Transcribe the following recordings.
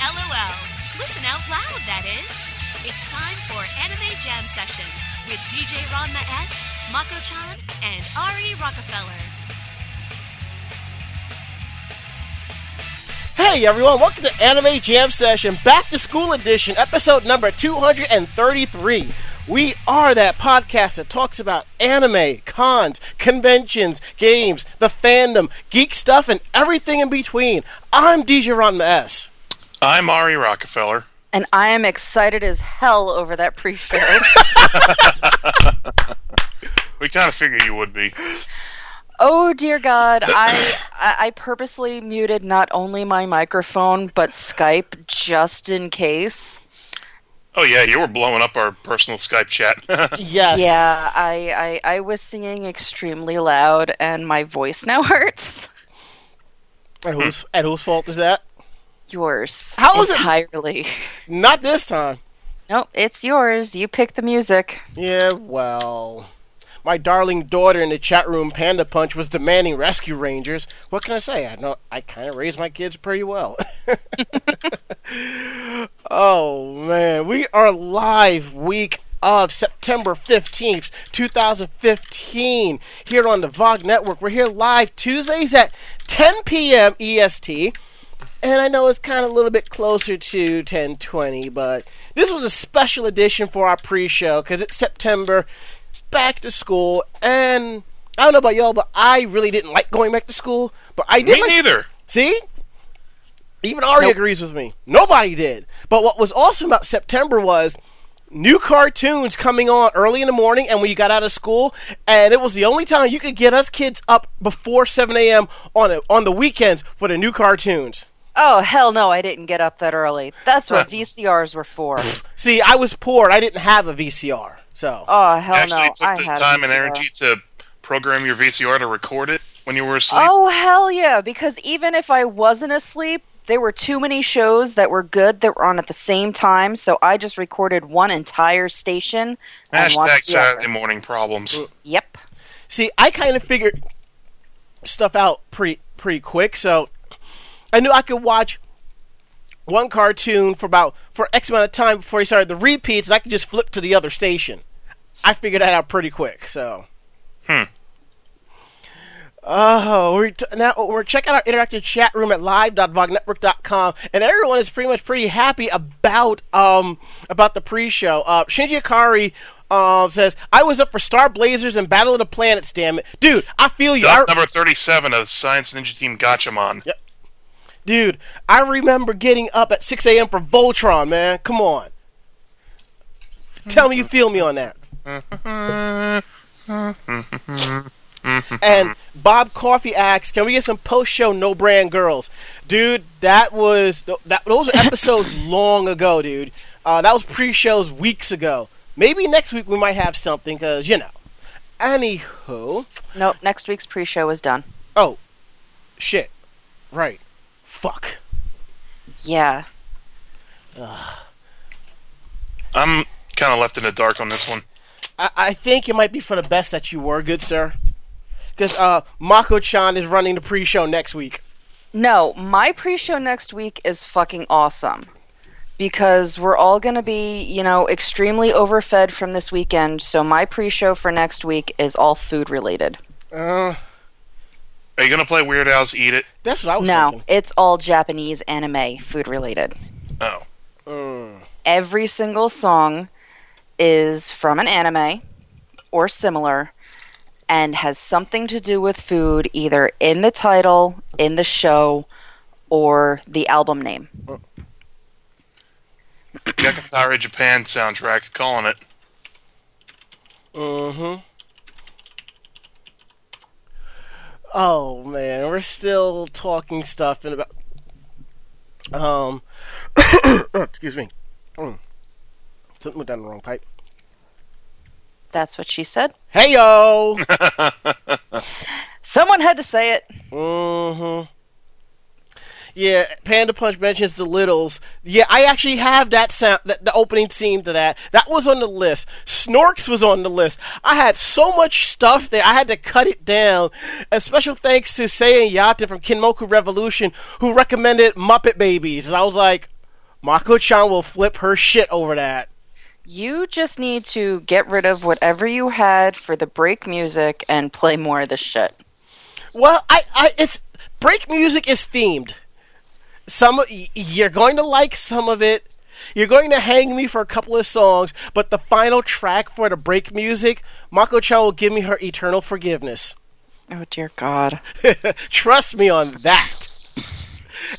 LOL. Listen out loud, that is. It's time for Anime Jam Session with DJ Ranma S, Mako-chan, and Ari Rockefeller. Hey everyone, welcome to Anime Jam Session, Back to School Edition, episode number 233. We are that podcast that talks about anime, cons, conventions, games, the fandom, geek stuff, and everything in between. I'm DJ Ranma S. I'm Ari Rockefeller. And I am excited as hell over that pre-show. We kind of figured you would be. oh dear God, I, I I purposely muted not only my microphone but Skype just in case. Oh yeah, you were blowing up our personal Skype chat. Yes. Yeah, I, I I was singing extremely loud and my voice now hurts. And whose, and whose fault is that? Yours. How is it- entirely. Not this time. Nope, it's yours. You pick the music. Yeah, well. My darling daughter in the chat room, Panda Punch, was demanding Rescue Rangers. What can I say? I know I kind of raised my kids pretty well. oh man, we are live week of September 15th, 2015 here on the VOG network. We're here live Tuesdays at 10 p.m. EST. And I know it's kind of a little bit closer to 1020, but this was a special edition for our pre-show because it's September, back to school, and I don't know about y'all, but I really didn't like going back to school. But I did. Me like- neither. See? Even Ari Nope. agrees with me. Nobody did. But what was awesome about September was new cartoons coming on early in the morning and when you got out of school, and it was the only time you could get us kids up before 7 a.m. on a, on the weekends for the new cartoons. Oh hell no, I didn't get up that early. That's what uh, VCRs were for. See, I was poor. I didn't have a VCR. So, Oh hell Actually, no, took I the had a time and VCR. energy to program your VCR to record it when you were asleep. Oh hell yeah! Because even if I wasn't asleep, there were too many shows that were good that were on at the same time. So I just recorded one entire station and Hashtag watched the Saturday morning problems. Yep. see, I kind of figured stuff out pretty pretty quick. So, I knew I could watch one cartoon for about for X amount of time before he started the repeats, and I could just flip to the other station. I figured that out pretty quick. So. Hmm. Oh, we're t- now we're checking out our interactive chat room at live.vognetwork.com, and everyone is pretty much pretty happy about um about the pre-show. Uh, Shinji Akari uh, says, "I was up for Star Blazers and Battle of the Planets. Damn it, dude! I feel you, I- number 37 of Science Ninja Team Gatchaman. Yep. Dude. I remember getting up at 6 a.m. for Voltron, man. Come on, tell me you feel me on that." and Bob Coffee asks, "Can we get some post-show no-brand girls?" Dude, that was that. Those were episodes long ago, dude. Uh, that was pre-shows weeks ago. Maybe next week we might have something, cause you know. Anywho, Nope. Next week's pre-show is done. oh, shit, right, fuck. Yeah. I'm kind of left in the dark on this one. I, I think it might be for the best that you were, good sir. Because uh, Mako-chan is running the pre-show next week. No, my pre-show next week is fucking awesome. Because we're all going to be, you know, extremely overfed from this weekend, so my pre-show for next week is all food related. Uh, Are you going to play Weird Al's Eat It? that's what I was No, thinking. it's all Japanese anime food related. Oh. Mm. Every single song is from an anime or similar and has something to do with food either in the title, in the show, or the album name. Yakitate Japan soundtrack, calling it. Mm-hmm. Oh man, we're still talking stuff and about um excuse me. Mm. Something went down the wrong pipe. That's what she said. Hey yo! Someone had to say it. mm-hmm. Yeah, Panda Punch mentions the Littles. Yeah, I actually have that sound, that, the opening theme to that. That was on the list. Snorks was on the list. I had so much stuff there, I had to cut it down. A special thanks to Sei and Yata from Kinmoku Revolution, who recommended Muppet Babies. And I was like, Mako chan will flip her shit over that. You just need to get rid of whatever you had for the break music and play more of this shit. Well, I, I, it's break music is themed. Some you're going to like some of it. You're going to hang me for a couple of songs, but the final track for the break music, Mako-chan will give me her eternal forgiveness. Oh dear God. Trust me on that.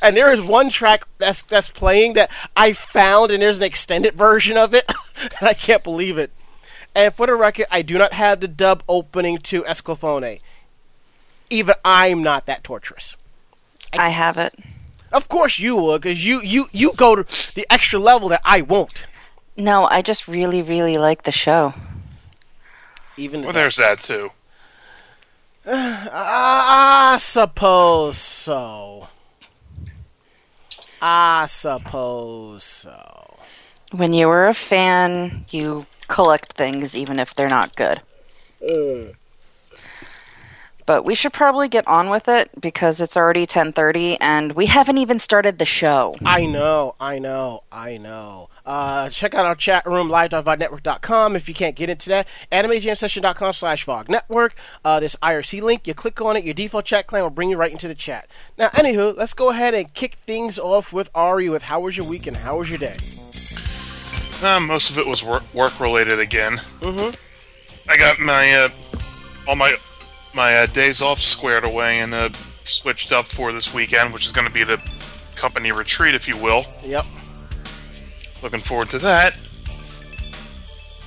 And there is one track that's that's playing that I found, and there's an extended version of it. and I can't believe it. And for the record, I do not have the dub opening to Escaflowne. Even I'm not that torturous. I have it. Of course you would, because you, you, you go to the extra level that I won't. No, I just really, really like the show. Even Well, there's that too. I suppose so. I suppose so. When you were a fan, you collect things even if they're not good. But we should probably get on with it because it's already 10:30 and we haven't even started the show. I know, I know, I know. Uh, check out our chat room, live.vognetwork.com if you can't get into that. AnimeJamSession.com slash VogNetwork. Uh, this IRC link, you click on it, your default chat client will bring you right into the chat. Now, anywho, let's go ahead and kick things off with Ari with how was your week and how was your day? Uh, most of it was work, work related again. Mm-hmm. I got my uh, all my my uh, days off squared away and uh, switched up for this weekend, which is going to be the company retreat, if you will. Yep. Looking forward to that,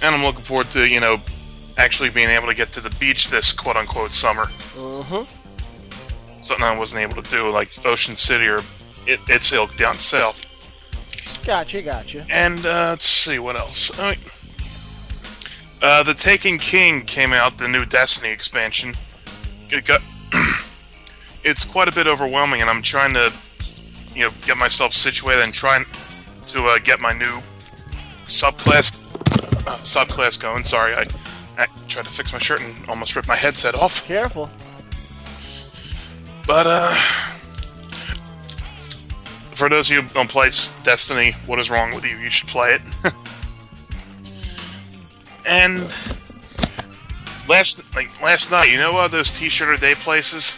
and I'm looking forward to you know actually being able to get to the beach this quote unquote summer. Mm-hmm. Something I wasn't able to do, like Ocean City or it, It's Ilk down south. Gotcha, gotcha. And uh, let's see what else. Uh, the Taken King came out, the new Destiny expansion. It got, it's quite a bit overwhelming, and I'm trying to, you know, get myself situated and trying to uh, get my new subclass uh, subclass going. Sorry, I, I tried to fix my shirt and almost ripped my headset off. Careful. But uh, for those of you who don't play Destiny, what is wrong with you? You should play it. and last like last night, you know uh, those T-shirt a day places?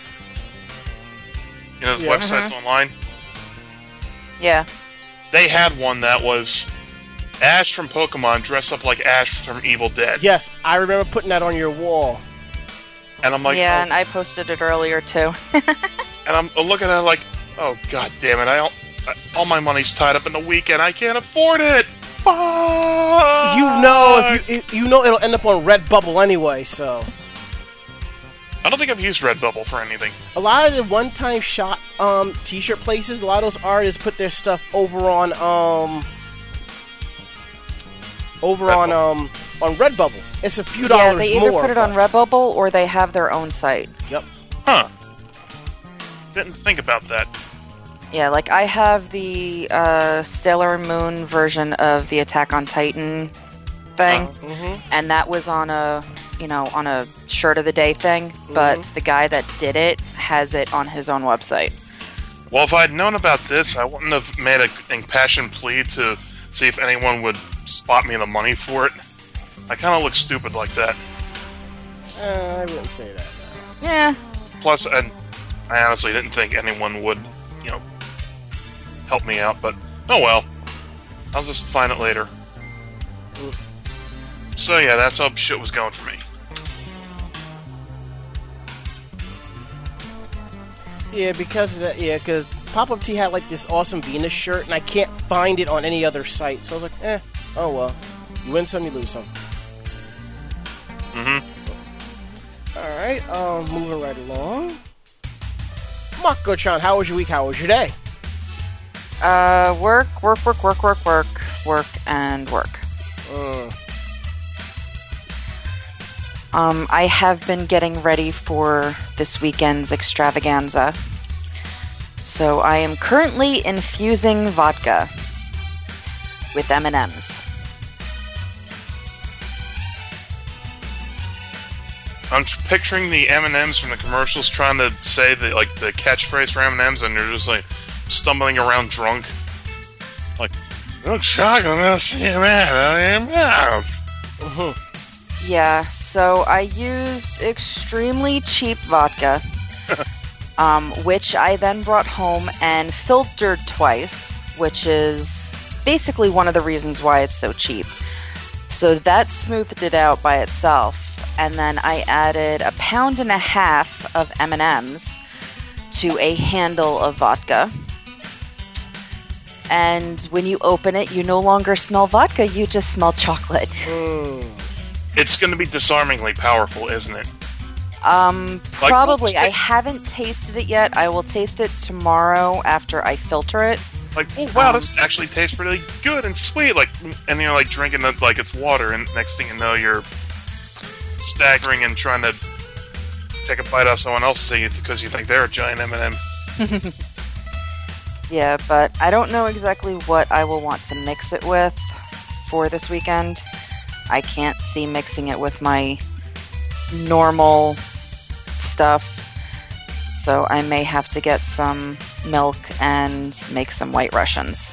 You know, the Yeah. websites online. Yeah. They had one that was Ash from Pokemon dressed up like Ash from Evil Dead, Yes, I remember putting that on your wall. and I'm like, yeah, oh, and I posted it earlier too. and I'm looking at it like, oh god damn it! I don't, all my money's tied up in the weekend. I can't afford it. Fuck. You know, if you you know it'll end up on Redbubble anyway. So I don't think I've used Redbubble for anything. a lot of the one-time shot um T-shirt places, a lot of those artists put their stuff over on um over on Redbubble. um on Redbubble. It's a few yeah, dollars they either more. put it on Redbubble or they have their own site. Yep. Huh. Didn't think about that. Yeah, like I have the uh, Sailor Moon version of the Attack on Titan thing, Mhm. and that was on a you know on a shirt of the day thing. But the guy that did it has it on his own website. Well, if I'd known about this, I wouldn't have made an impassioned plea to see if anyone would spot me the money for it. I kind of look stupid like that. Uh, I wouldn't say that. Yeah, Plus, and I honestly didn't think anyone would, you know, help me out. But oh well, I'll just find it later. So yeah, that's how shit was going for me. Yeah, because of that. Yeah, because Pop Up T had like this awesome Venus shirt, and I can't find it on any other site. So I was like, eh, oh well. You win some, you lose some. Mm-hmm. All right, um, moving right along. Mako-chan, how was your week? How was your day? Uh, work, work, work, work, work, work, work, and work. Mm, Um, I have been getting ready for this weekend's extravaganza. So I am currently infusing vodka with M&Ms. I'm tr- picturing the M and M's from the commercials trying to say the like the catchphrase for M and M's, and they're just like stumbling around drunk. Like, chocolate melts in your mouth. out of your mouth. Yeah, so I used extremely cheap vodka, um, which I then brought home and filtered twice, which is basically one of the reasons why it's so cheap. So that smoothed it out by itself, and then I added a pound and a half of M&Ms to a handle of vodka. And when you open it, you no longer smell vodka, you just smell chocolate. It's going to be disarmingly powerful, isn't it? Um, Like, probably. I haven't tasted it yet. I will taste it tomorrow after I filter it. Like, oh wow, Um, this actually tastes really good and sweet. Like, and you're like drinking it like it's water, and next thing you know, you're staggering and trying to take a bite off someone else's teeth because you think they're a giant M&M. Yeah, but I don't know exactly what I will want to mix it with for this weekend. I can't see mixing it with my normal stuff. So I may have to get some milk and make some white Russians.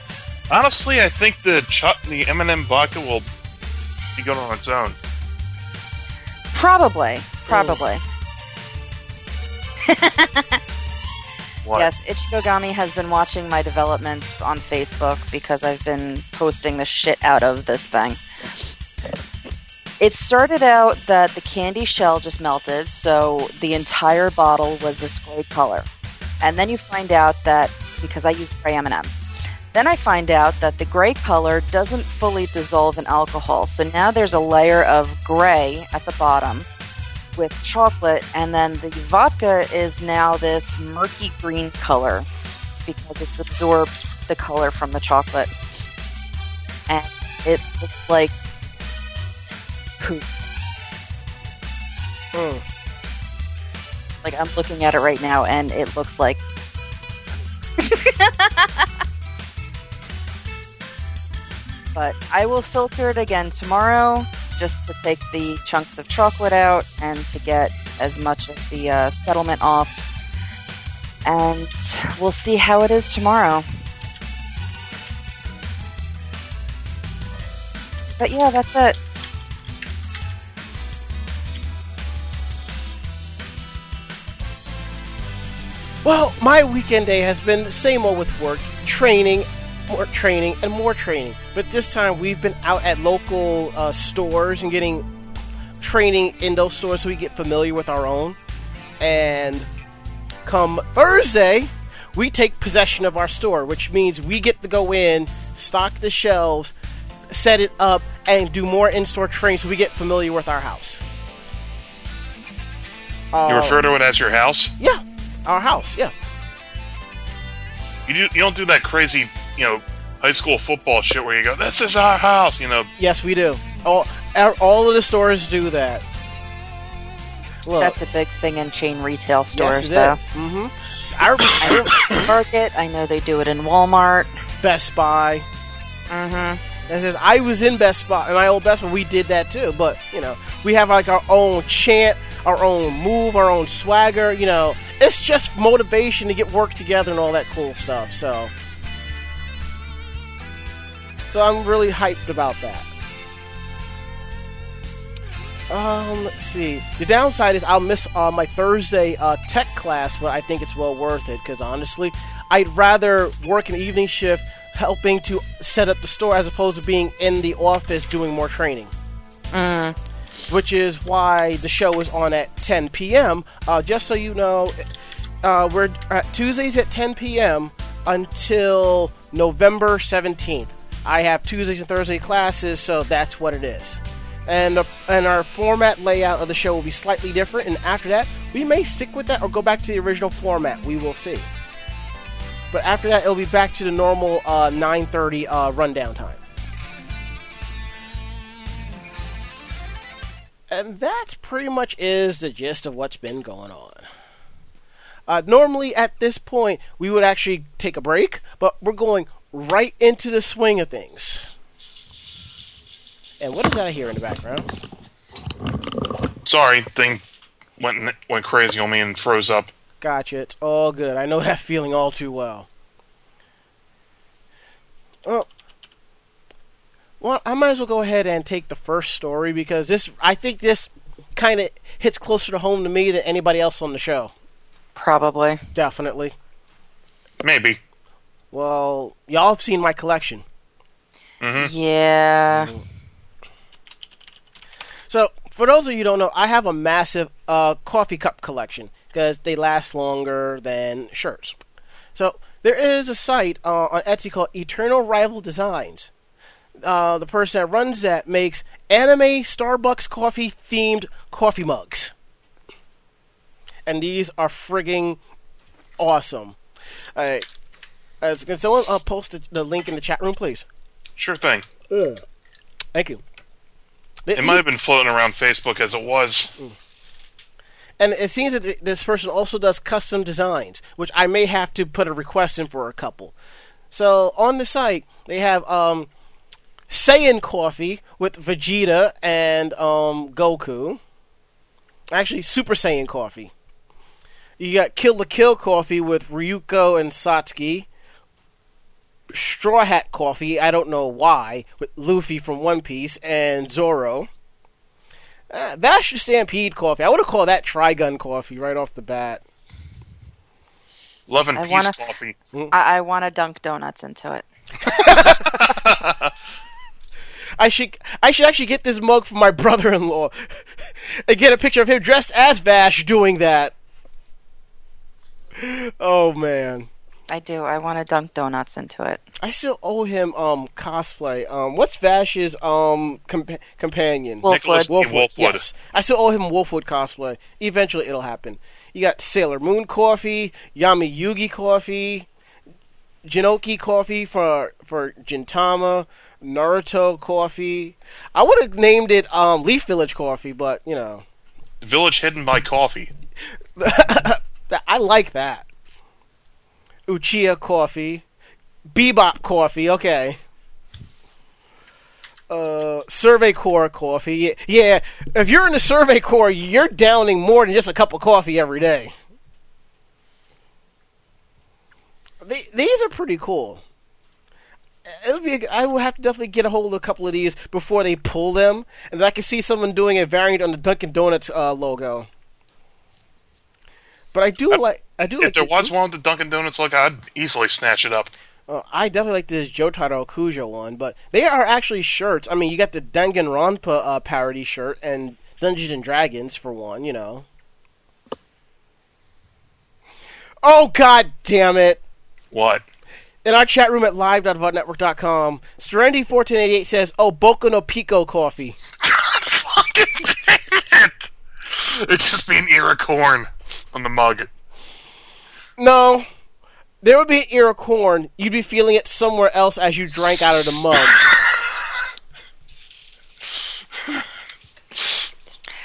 Honestly, I think the the M&M vodka will be good on its own. Probably. Probably. What? Yes, Ichigogami has been watching my developments on Facebook because I've been posting the shit out of this thing. It started out that the candy shell just melted, so the entire bottle was this gray color. And then you find out that because I use gray M&Ms. Then I find out that the gray color doesn't fully dissolve in alcohol. So now there's a layer of gray at the bottom with chocolate, and then the vodka is now this murky green color because it absorbs the color from the chocolate. And it looks like poop. Mm. Like I'm looking at it right now, and it looks like. but I will filter it again tomorrow, just to take the chunks of chocolate out and to get as much of the uh, settlement off. And we'll see how it is tomorrow. But yeah, that's it. Well, my weekend day has been the same old with work, training, more training, and more training. But this time we've been out at local uh, stores and getting training in those stores so we get familiar with our own. And come Thursday, we take possession of our store, which means we get to go in, stock the shelves, set it up, and do more in-store training so we get familiar with our house. You Uh, refer to it as your house. Yeah, our house. Yeah. You you don't do that crazy, you know, high school football shit where you go, "This is our house," you know. Yes, we do. All our- all of the stores do that. Look, That's a big thing in chain retail stores, yes, it though. is. Mm-hmm. I remember Target, I know they do it in Walmart. Best Buy. Mm-hmm. That says I was in Best Buy, in my old Best Buy. We did that too, but you know, we have like our own chant, our own move, our own swagger. You know, it's just motivation to get work together and all that cool stuff. So, so I'm really hyped about that. Um, let's see. The downside is I'll miss uh, my Thursday uh, tech class, but I think it's well worth it because honestly, I'd rather work an evening shift helping to set up the store as opposed to being in the office doing more training. Mm. Which is why the show is on at 10 p.m. Uh, just so you know, uh, we're at Tuesdays at 10 p.m. until November 17th. I have Tuesdays and Thursday classes, so that's what it is. And, the, and our format layout of the show will be slightly different, and after that, we may stick with that or go back to the original format. We will see. But after that, it'll be back to the normal uh, 9:30 uh, rundown time. And that pretty much is the gist of what's been going on. Uh, normally, at this point, we would actually take a break, but we're going right into the swing of things. And what is that I hear in the background? Sorry, thing went went crazy on me and froze up. Gotcha. It's all good. I know that feeling all too well. Well, Well, I might as well go ahead and take the first story because this, I think this kind of hits closer to home to me than anybody else on the show. Probably. Definitely. Maybe. Well, y'all have seen my collection. Yeah. So, for those of you who don't know, I have a massive uh, coffee cup collection because they last longer than shirts. So, there is a site uh, on Etsy called Eternal Rival Designs. Uh, the person that runs that makes anime Starbucks coffee themed coffee mugs. And these are frigging awesome. Alright. Uh, can someone uh, post the, the link in the chat room, please? Sure thing. Thank you. It might have been floating around Facebook as it was. And it seems that th- this person also does custom designs, which I may have to put a request in for a couple. So on the site, they have um, Saiyan coffee with Vegeta and um, Goku. Actually, Super Saiyan coffee. You got Kill la Kill coffee with Ryuko and Satsuki. Straw Hat coffee, I don't know why, with Luffy from One Piece and Zoro. Uh, Vash the Stampede coffee. I would have called that Trigun coffee right off the bat. Love and I peace wanna- coffee. I, I want to dunk donuts into it. I should I should actually get this mug for my brother-in-law and get a picture of him dressed as Vash doing that. Oh man. I do. I want to dunk donuts into it. I still owe him um cosplay. Um what's Vash's um compa- companion? Wolfwood. Nicholas D. Wolfwood. Yes. I still owe him Wolfwood cosplay. Eventually it'll happen. You got Sailor Moon coffee, Yami Yugi coffee, Jinoki coffee for for Gintama, Naruto coffee. I would have named it um Leaf Village coffee, but you know, Village hidden by coffee. I like that. Uchiha coffee, Bebop coffee. Okay. Uh, Survey Corps coffee. Yeah, if you're in the Survey Corps, you're downing more than just a cup of coffee every day. These are pretty cool. It would be. I would have to definitely get a hold of a couple of these before they pull them, and I can see someone doing a variant on the Dunkin' Donuts uh, logo. But I do like. I do. If like there the- was one with the Dunkin' Donuts look, I'd easily snatch it up. Uh, I definitely like this Jotaro Kujo one, but they are actually shirts. I mean, you got the Danganronpa uh, parody shirt and Dungeons and Dragons for one, you know. Oh god damn it! What? In our chat room at live.vognetwork.com, Serenity1488 says, "Oh, Boku no Pico coffee." Fucking damn it! It's just being ear corn on the mug. No, there would be an ear of corn. You'd be feeling it somewhere else as you drank out of the mug.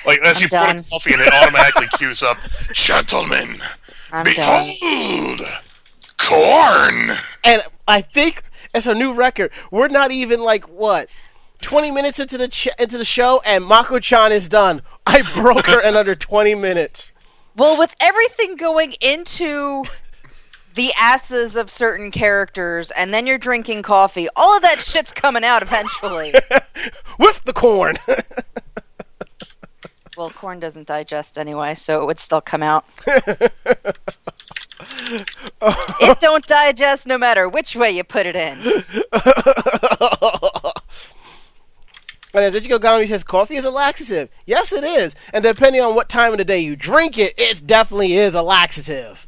Like as I'm you done. put a coffee in, it automatically cues up. Gentlemen, I'm done. behold, corn. and I think it's a new record. We're not even like what twenty minutes into the ch- into the show, and Mako-chan is done. I broke her in under twenty minutes. Well, with everything going into the asses of certain characters, and then you're drinking coffee, all of that shit's coming out eventually. with the corn. well, corn doesn't digest anyway, so it would still come out. it don't digest no matter which way you put it in. And as Ichigo Gami says, coffee is a laxative. Yes, it is. And depending on what time of the day you drink it, it definitely is a laxative.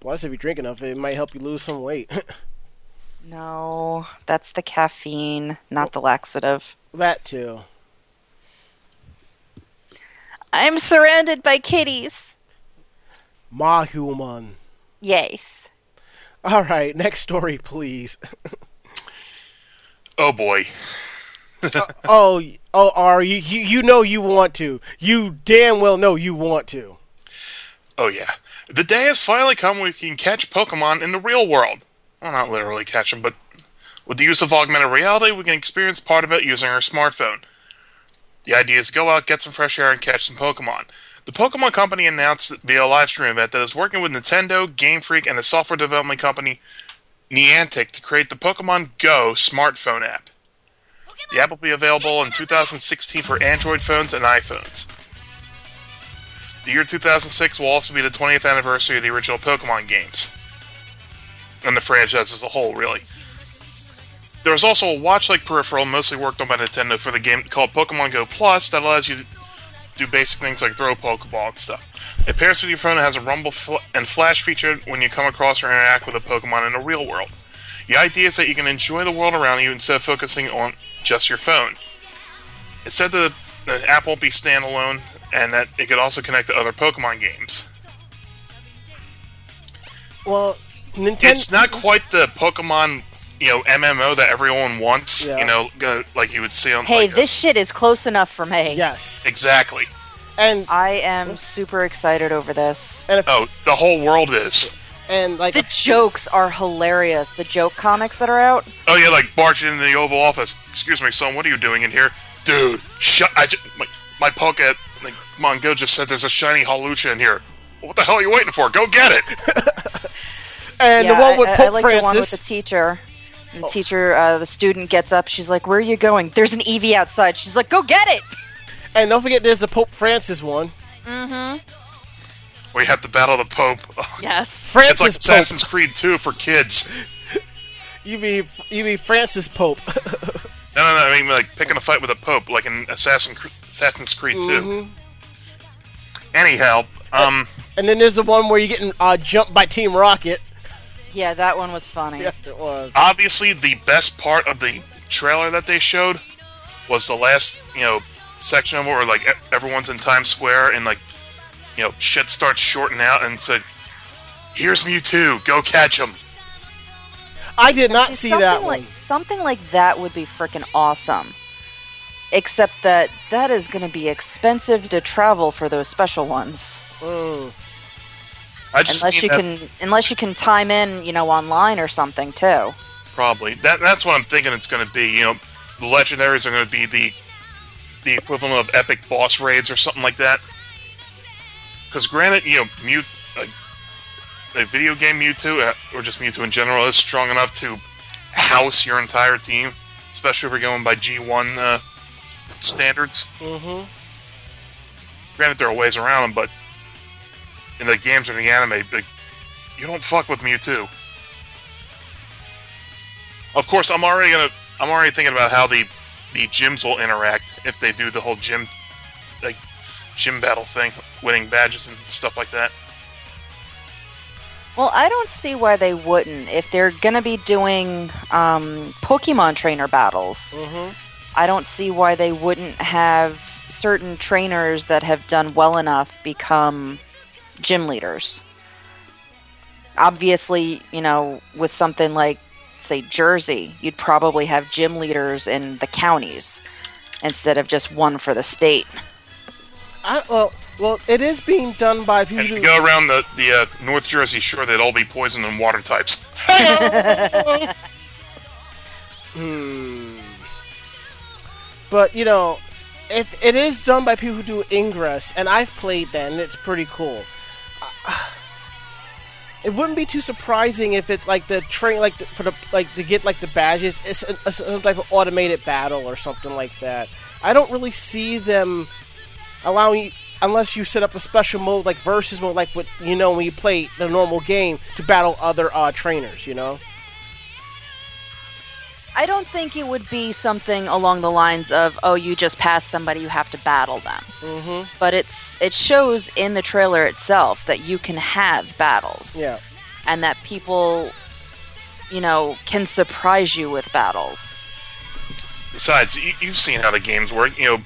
Plus, if you drink enough, it might help you lose some weight. No, that's the caffeine, not the laxative. that too. I'm surrounded by kitties. Mahuman. Yes. All right, next story, please. Oh boy. Oh, oh, are you, you you know you want to. You damn well know you want to. Oh yeah. The day has finally come when we can catch Pokemon in the real world. Well, not literally catch them, but with the use of augmented reality, we can experience part of it using our smartphone. The idea is to go out, get some fresh air, and catch some Pokemon. The Pokemon Company announced via a live stream event that it's working with Nintendo, Game Freak, and a software development company Niantic to create the Pokemon Go smartphone app. The app will be available in 2016 for Android phones and iPhones. The year 2006 will also be the 20th anniversary of the original Pokemon games. And the franchise as a whole, really. There is also a watch-like peripheral mostly worked on by Nintendo for the game called Pokemon Go Plus that allows you do basic things like throw a Pokeball and stuff. It pairs with your phone and has a rumble fl- and flash feature when you come across or interact with a Pokemon in the real world. The idea is that you can enjoy the world around you instead of focusing on just your phone. It said that the app won't be standalone and that it could also connect to other Pokemon games. Well, Nintendo. It's not quite the Pokemon, you know, MMO that everyone wants. Yeah. You know, go- like you would see on. Hey, like, a- this shit is close enough for me. Yes, exactly. and I am super excited over this. and if, Oh, the whole world is. and like The jokes are hilarious. The joke comics that are out. Oh yeah, like barging into the Oval Office. Excuse me, son. What are you doing in here, dude? Shut. I just my, my Poke like Mongo just said there's a shiny Hawlucha in here. What the hell are you waiting for? Go get it. and yeah, the one with I, I- Pope I like the one with Francis. the teacher. And the teacher, uh, the student gets up. She's like, "Where are you going?" There's an Eevee outside. She's like, "Go get it!" and don't forget, there's the Pope Francis one. Mm-hmm. We have to battle the Pope. Yes. Francis It's like Pope. Assassin's Creed 2 for kids. You mean you mean Francis Pope? No, no, no. I mean, like picking a fight with a Pope, like in Assassin, Assassin's Creed 2. Mm-hmm. Anyhow, um, and then there's the one where you're getting uh, jumped by Team Rocket. Yeah, that one was funny. Yes, it was. obviously the best part of the trailer that they showed was the last, you know, section of it where like e- everyone's in Times Square and like, you know, shit starts shorting out and said, "Here's Mewtwo, go catch him." I did not See, see something that like one. something like that would be freaking awesome. Except that that is going to be expensive to travel for those special ones. Mm. I just Unless you that- can, unless you can time in, you know, online or something too. Probably. That that's what I'm thinking it's going to be. You know, the legendaries are going to be the the equivalent of epic boss raids or something like that. Because granted, you know, mute uh, a video game Mewtwo uh, or just Mewtwo in general is strong enough to house your entire team, especially if you're going by G1 uh, standards. Mm-hmm. Granted, there are ways around them, but in the games or the anime, like, you don't fuck with Mewtwo. Of course, I'm already gonna. I'm already thinking about how the the gyms will interact if they do the whole gym, like gym battle thing, winning badges and stuff like that. Well, I don't see why they wouldn't. If they're going to be doing um, Pokemon trainer battles, Mm-hmm. I don't see why they wouldn't have certain trainers that have done well enough become gym leaders. Obviously, you know, with something like, say, Jersey, you'd probably have gym leaders in the counties instead of just one for the state. I, well, well, it is being done by people. As you go around the the uh, North Jersey shore, they'd all be poison and water types. Hmm. But you know, if it is done by people who do Ingress, and I've played that, and it's pretty cool. It wouldn't be too surprising if it's like the train, like the, for the like to get like the badges, it's a, a, some type of automated battle or something like that. I don't really see them allowing, you, unless you set up a special mode like versus mode, like what you know when you play the normal game to battle other uh, trainers. You know. I don't think it would be something along the lines of, "Oh, you just passed somebody, you have to battle them." Mm-hmm. But it's it shows in the trailer itself that you can have battles, Yeah. and that people, you know, can surprise you with battles. Besides, you, you've seen how the games work. You know,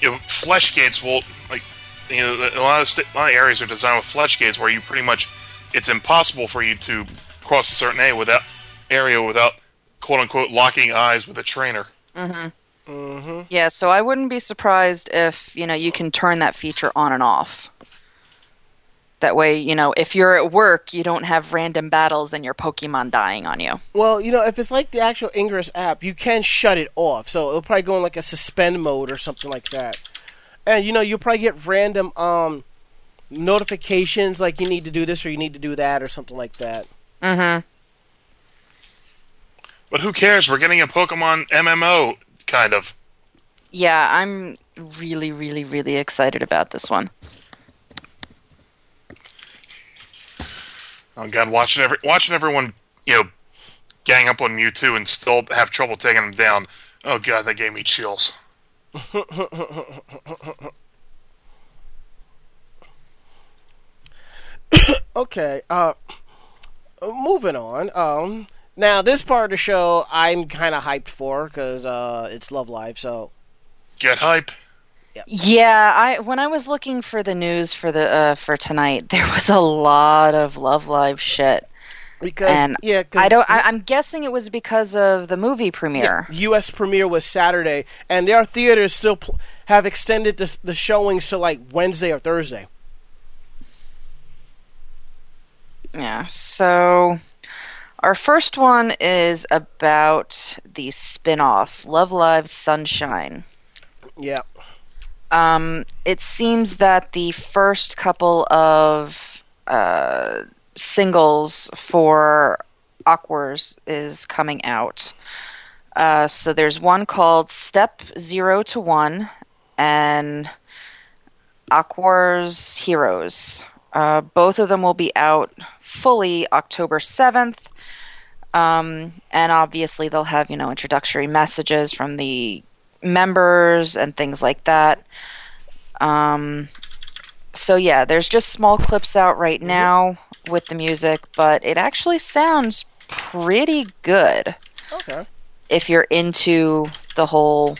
you know, flesh gates will like you know a lot of st- a lot of areas are designed with flesh gates where you pretty much it's impossible for you to cross a certain area without area without quote unquote locking eyes with a trainer. Mm-hmm. Yeah, so I wouldn't be surprised if you know you can turn that feature on and off. That way, you know, if you're at work, you don't have random battles and your Pokemon dying on you. Well, you know, if it's like the actual Ingress app, you can shut it off. So it'll probably go in like a suspend mode or something like that. And you know, you'll probably get random um notifications like you need to do this or you need to do that or something like that. Mm-hmm. But who cares? We're getting a Pokemon MMO, kind of. Yeah, I'm really, really, really excited about this one. Oh god, watching every watching everyone, you know, gang up on Mewtwo and still have trouble taking him down. Oh god, that gave me chills. Okay, uh, moving on. Um, now this part of the show I'm kind of hyped for because uh, it's Love Live. So Get hype. Yeah, I when I was looking for the news for the uh, for tonight, there was a lot of Love Live shit, because and yeah, 'cause I don't. I, I'm guessing it was because of the movie premiere. U.S. premiere was Saturday, and their theaters still pl- have extended the the showings to like Wednesday or Thursday. Yeah. So our first one is about the spin-off Love Live Sunshine. Yeah, Um, it seems that the first couple of uh, singles for Aqours is coming out. Uh, so there's one called Step Zero to One and Aqours Heroes. Uh, both of them will be out fully October 7th. Um, and obviously, they'll have, you know, introductory messages from the members and things like that. Um, so yeah, there's just small clips out right now with the music, but it actually sounds pretty good okay. if you're into the whole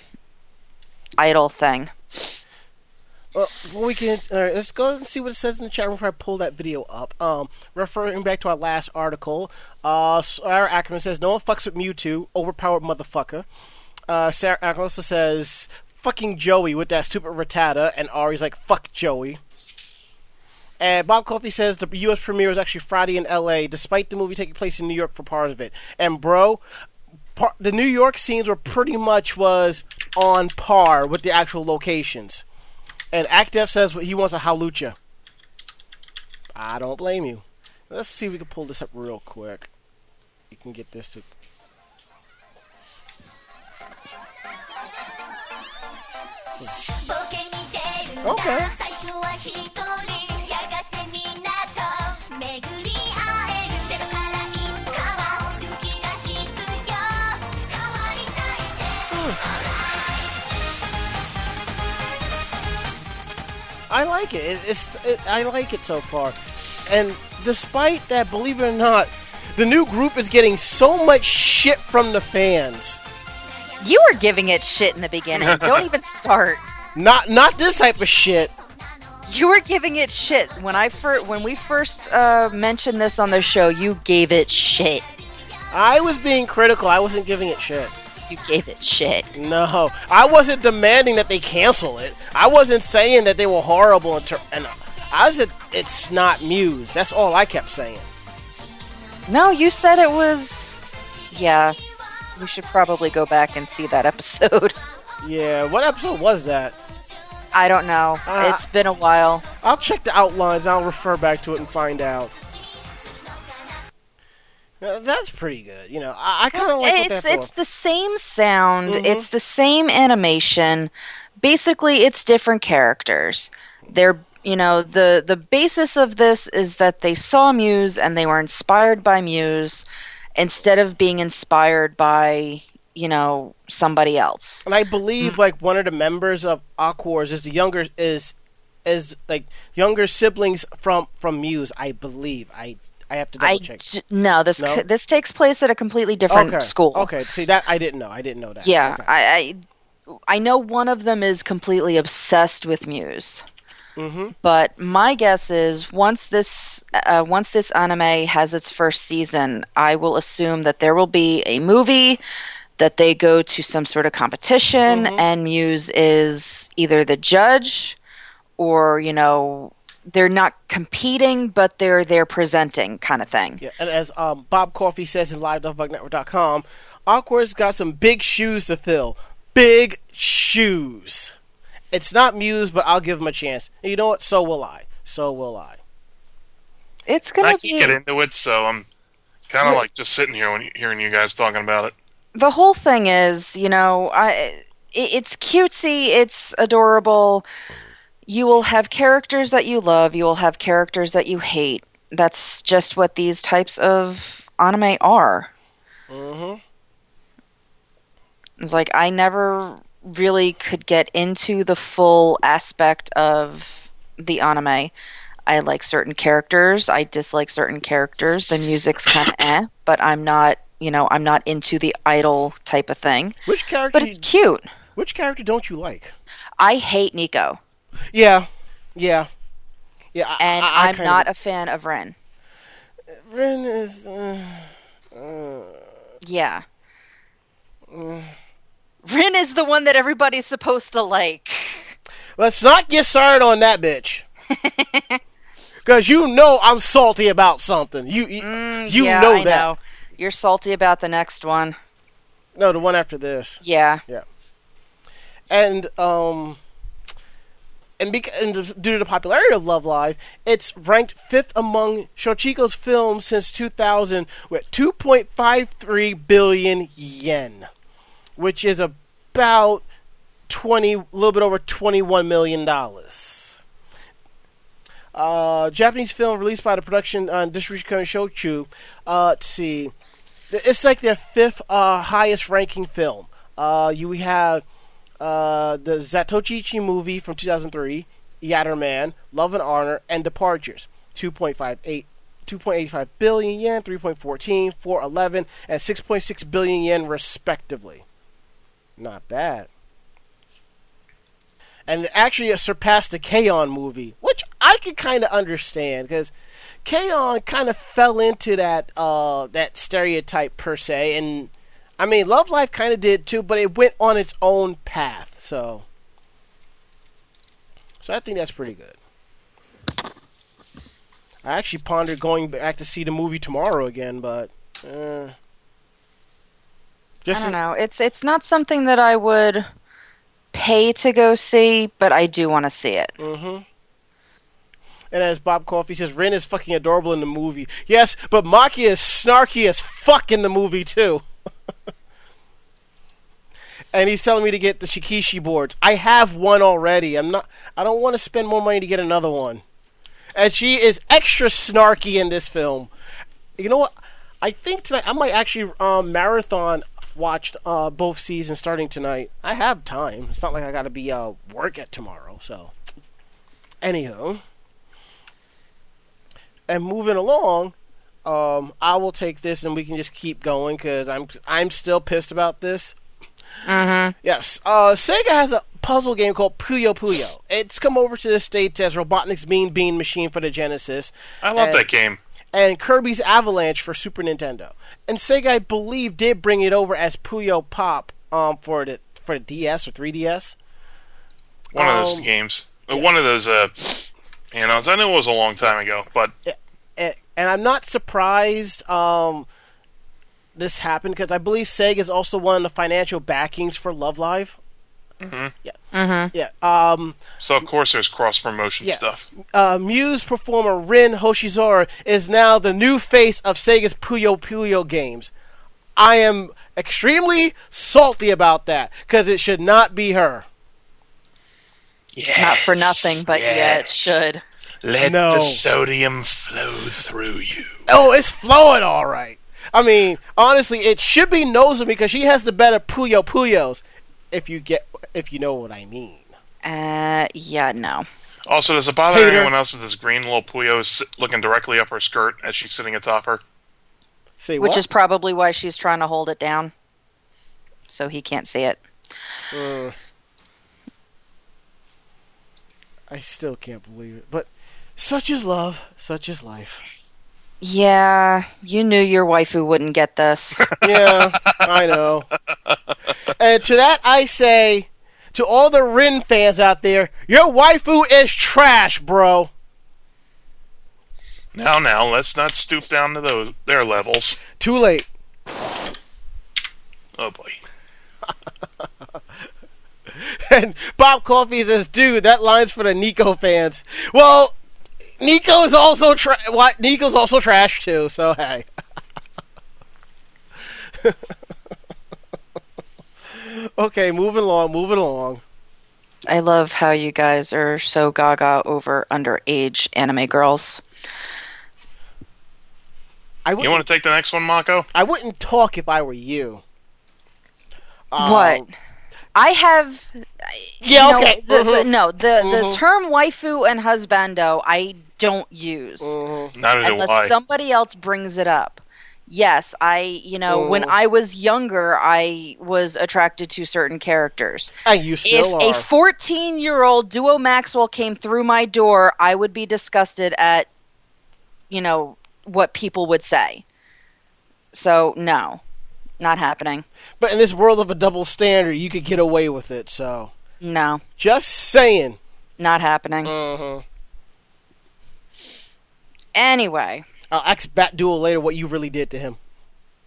idol thing. Well, we can all right, let's go and see what it says in the chat room before I pull that video up. Um, referring back to our last article, uh, Sarah Ackerman says no one fucks with Mewtwo, overpowered motherfucker. Uh, Sarah Ackerman also says fucking Joey with that stupid Rattata, and Ari's like fuck Joey. And Bob Coffey says the U.S. premiere was actually Friday in L.A., despite the movie taking place in New York for part of it. And bro, par- the New York scenes were pretty much was on par with the actual locations. And Actef says he wants a hawlucha. I don't blame you. Let's see if we can pull this up real quick. You can get this to. Okay. I like it. it it's it, I like it so far. And despite that, believe it or not, the new group is getting so much shit from the fans. You were giving it shit in the beginning. Don't even start. Not not this type of shit. You were giving it shit when I fir- when we first uh, mentioned this on the show. You gave it shit. I was being critical. I wasn't giving it shit. You gave it shit. No, I wasn't demanding that they cancel it. I wasn't saying that they were horrible. And, ter- and I said it's not Muse. That's all I kept saying. No, you said it was. Yeah, we should probably go back and see that episode. Yeah, what episode was that? I don't know. Uh, it's been a while. I'll check the outlines. I'll refer back to it and find out. That's pretty good. You know, I, I kind of like it's it's the same sound. Mhm. It's the same animation. Basically, it's different characters. They're you know the the basis of this is that they saw Muse and they were inspired by Muse instead of being inspired by you know somebody else. And I believe like one of the members of Aqours is the younger is is like younger siblings from from Muse. I believe. I I have to double check. j- no this No? c- this takes place at a completely different okay. school. Okay. See that I didn't know. I didn't know that. Yeah, Okay. I, I I know one of them is completely obsessed with Muse. Mhm. But my guess is once this uh, once this anime has its first season, I will assume that there will be a movie that they go to some sort of competition, Mhm. and Muse is either the judge or you know they're not competing, but they're they're presenting kind of thing. Yeah, and as um, Bob Coffey says in live.vognetwork.com, Awkward's got some big shoes to fill. Big shoes. It's not Muse, but I'll give him a chance. And you know what? So will I. So will I. It's gonna I be get into it, so I'm Kind of Yeah. like just sitting here when hearing you guys talking about it. the whole thing is, you know, I it, it's cutesy, it's adorable. You will have characters that you love, you will have characters that you hate. That's just what these types of anime are. Mm-hmm. It's like I never really could get into the full aspect of the anime. I like certain characters, I dislike certain characters. The music's kind of eh, but I'm not, you know, I'm not into the idol type of thing. Which character? But it's cute. which character don't you like? I hate Nico, Yeah, yeah, yeah. I- and I, kinda- not a fan of Ren. Ren is. Uh, uh, Yeah. Ren is the one that everybody's supposed to like. let's not get started on that bitch. Because you know I'm salty about something. You you, you Mm, yeah, know I that. know. You're salty about the next one. No, the one after this. Yeah. Yeah. and um and, bec- and due to the popularity of Love Live, it's ranked fifth among Shochiku's films since 2000 with 2.53 billion yen, which is about 20, a little bit over 21 million dollars. Uh, Japanese film released by the production uh, distribution company Shochiku. Uh, let's see, it's like their fifth uh, highest ranking film. Uh, you have uh, the Zatoichi movie from 2003, Yatterman, Love and Honor, and Departures. 2.58, 2.85 billion yen, 3.14, 411, and 6.6 billion yen respectively. Not bad. And actually surpassed the K-On movie, which I could kind of understand because K-On kind of fell into that uh, that stereotype per se, and I mean Love Live kind of did too, but it went on its own path. So, so I think that's pretty good. I actually pondered going back to see the movie tomorrow again, but uh, I don't know. It's it's not something that I would pay to go see, but I do want to see it. Mm-hmm. And as Bob Coffey says, Rin is fucking adorable in the movie. Yes, but Maki is snarky as fuck in the movie too. and he's telling me to get the Shikishi boards. I have one already. I'm not. I don't want to spend more money to get another one. And she is extra snarky in this film. You know what? I think tonight I might actually um, marathon watched uh, both seasons starting tonight. I have time. It's not like I got to be uh, work at tomorrow. So, anywho, and moving along, um, I will take this and we can just keep going because I'm I'm still pissed about this. Mm-hmm. Yes, uh, Sega has a puzzle game called Puyo Puyo. It's come over to the states as Robotnik's Mean Bean Machine for the Genesis. I love And- that game. and Kirby's Avalanche for Super Nintendo. And Sega, I believe, did bring it over as Puyo Pop um, for the for the DS or 3DS. One of those Um, games. Uh, One of those, uh, you know, I know it was a long time ago, but And, and I'm not surprised um, this happened because I believe Sega is also one of the financial backings for Love Live. Mhm. Yeah. Mm-hmm. Yeah. Um, so of course there's cross promotion Yeah. stuff. uh, Muse performer Rin Hoshizora is now the new face of Sega's Puyo Puyo games. I am extremely salty about that because it should not be her. Yeah. Not for nothing, but yeah, it should. Let No. the sodium flow through you. Oh, it's flowing all right. I mean, honestly, it should be Nozomi because she has the better Puyo Puyos. If you get, if you know what I mean. Uh, yeah, no. Also, does it bother Hater. anyone else that this green little Puyo is looking directly up her skirt as she's sitting atop her? Say Which is probably why she's trying to hold it down, so he can't see it. Uh, I still can't believe it, but such is love, such is life. Yeah, you knew your waifu wouldn't get this. Yeah, I know. And to that, I say to all the Rin fans out there, your waifu is trash, bro. Now, now, let's not stoop down to those their levels. Too late. Oh boy. And Bob Coffey says, dude, that line's for the Nico fans. Well, Nico's also tra- what? Nico's also trash too. So hey, Okay, moving along, moving along. I love how you guys are so gaga over underage anime girls. I You want to take the next one, Mako? I wouldn't talk if I were you. Um, what? I have. Yeah, you know, okay. the- the- Mhm. no, the the Mhm. term waifu and husbando I don't use Mhm. Neither do unless I. somebody else brings it up. Yes, I. You know, when Mhm. I was younger, I was attracted to certain characters. And you still If still a 14 year old Duo Maxwell came through my door, I would be disgusted at, you know, what people would say. So, no, not happening. but in this world of a double standard, you could get away with it. So, No, just saying. not happening. Mm-hmm. Anyway, I'll ask Bat Duel later what you really did to him.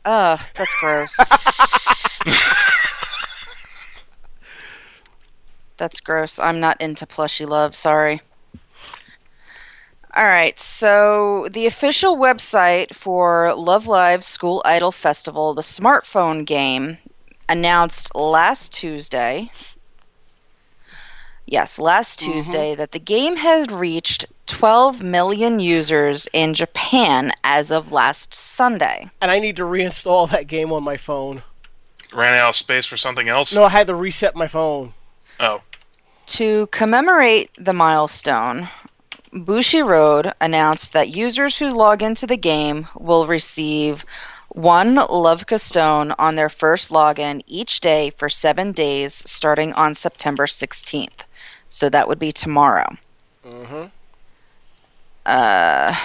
ugh, that's gross. that's gross. I'm not into plushy love, sorry. All right, so the official website for Love Live School Idol Festival, the smartphone game, announced last Tuesday. Yes, last mm-hmm. Tuesday that the game had reached 12 million users in Japan as of last Sunday. And I need to reinstall that game on my phone. Ran out of space for something else? No, I had to reset my phone. Oh. To commemorate the milestone, Bushiroad announced that users who log into the game will receive one Loveca Stone on their first login each day for seven days starting on September 16th. So that would be tomorrow. Mm-hmm. Uh,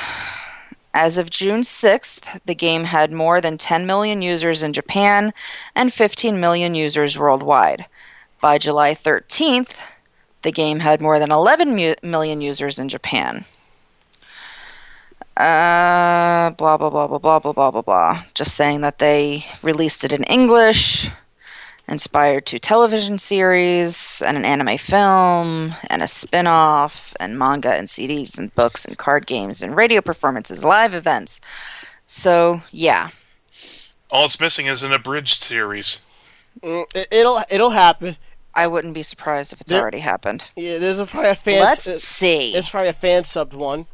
as of June 6th, the game had more than 10 million users in Japan and 15 million users worldwide. By July 13th, the game had more than 11 mu- million users in Japan. Uh, blah, blah, blah, blah, blah, blah, blah, blah, blah. Just saying that they released it in English, inspired two television series, and an anime film, and a spin off, and manga, and CDs, and books, and card games, and radio performances, live events. So, yeah. All it's missing is an abridged series. Mm, it, it'll it'll happen. I wouldn't be surprised if it's There- already happened. Yeah, there's a, probably a fan. Let's uh, see. It's probably a fan subbed one.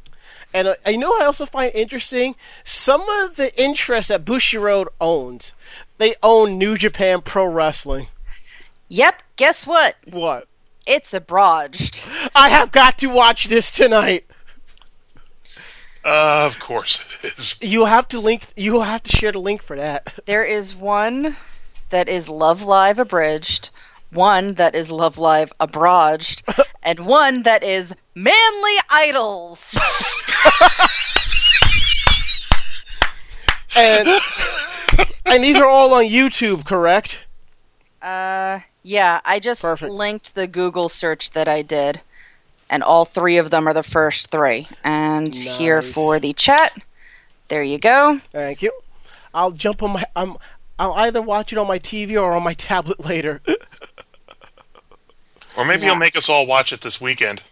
And uh, you know what I also find interesting? Some of the interests that Bushiroad owns. They own New Japan Pro Wrestling. Yep, guess what? What? It's abridged. I have got to watch this tonight. Uh, of course it is. You have to link. You have to share the link for that. There is one that is Love Live abridged, one that is Love Live abridged, and one that is Manly Idols. And and these are all on YouTube, correct? Uh, yeah, I just Perfect. linked the Google search that I did, and all three of them are the first three. And here for the chat. There you go. Thank you. I'll jump on my. I'm. I'll either watch it on my TV or on my tablet later. Or maybe Yeah. you'll make us all watch it this weekend.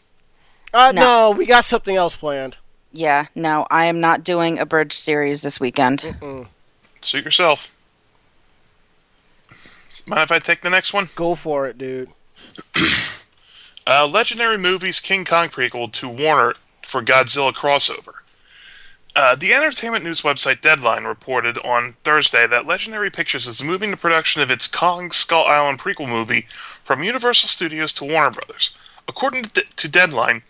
Uh, No. no, we got something else planned. Yeah, no, I am not doing a bridge series this weekend. Suit yourself. Mind if I take the next one? Go for it, dude. Uh, Legendary Movies King Kong prequel to Warner for Godzilla crossover. Uh, the entertainment news website Deadline reported on Thursday that Legendary Pictures is moving the production of its Kong Skull Island prequel movie from Universal Studios to Warner Brothers. According to, to Deadline,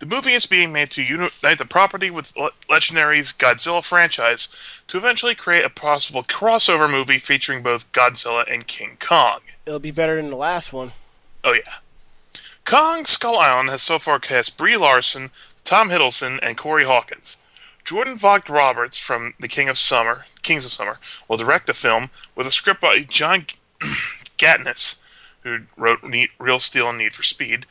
the movie is being made to unite the property with Legendary's Godzilla franchise to eventually create a possible crossover movie featuring both Godzilla and King Kong. It'll be better than the last one. Oh yeah. Kong Skull Island has so far cast Brie Larson, Tom Hiddleston, and Corey Hawkins. Jordan Vogt Roberts from The King of Summer, Kings of Summer, will direct the film with a script by John Gatins, who wrote Real Steel and Need for Speed,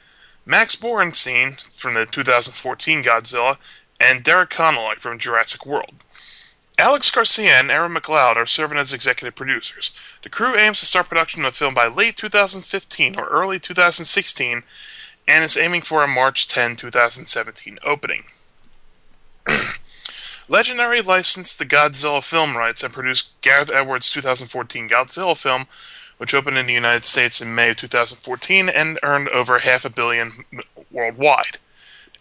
Max Borenstein from the 2014 Godzilla, and Derek Connolly from Jurassic World. Alex Garcia and Aaron McLeod are serving as executive producers. The crew aims to start production of the film by late 2015 or early 2016 and is aiming for a March 10, 2017 opening. Legendary licensed the Godzilla film rights and produced Gareth Edwards' 2014 Godzilla film, which opened in the United States in May of 2014 and earned over half a billion worldwide.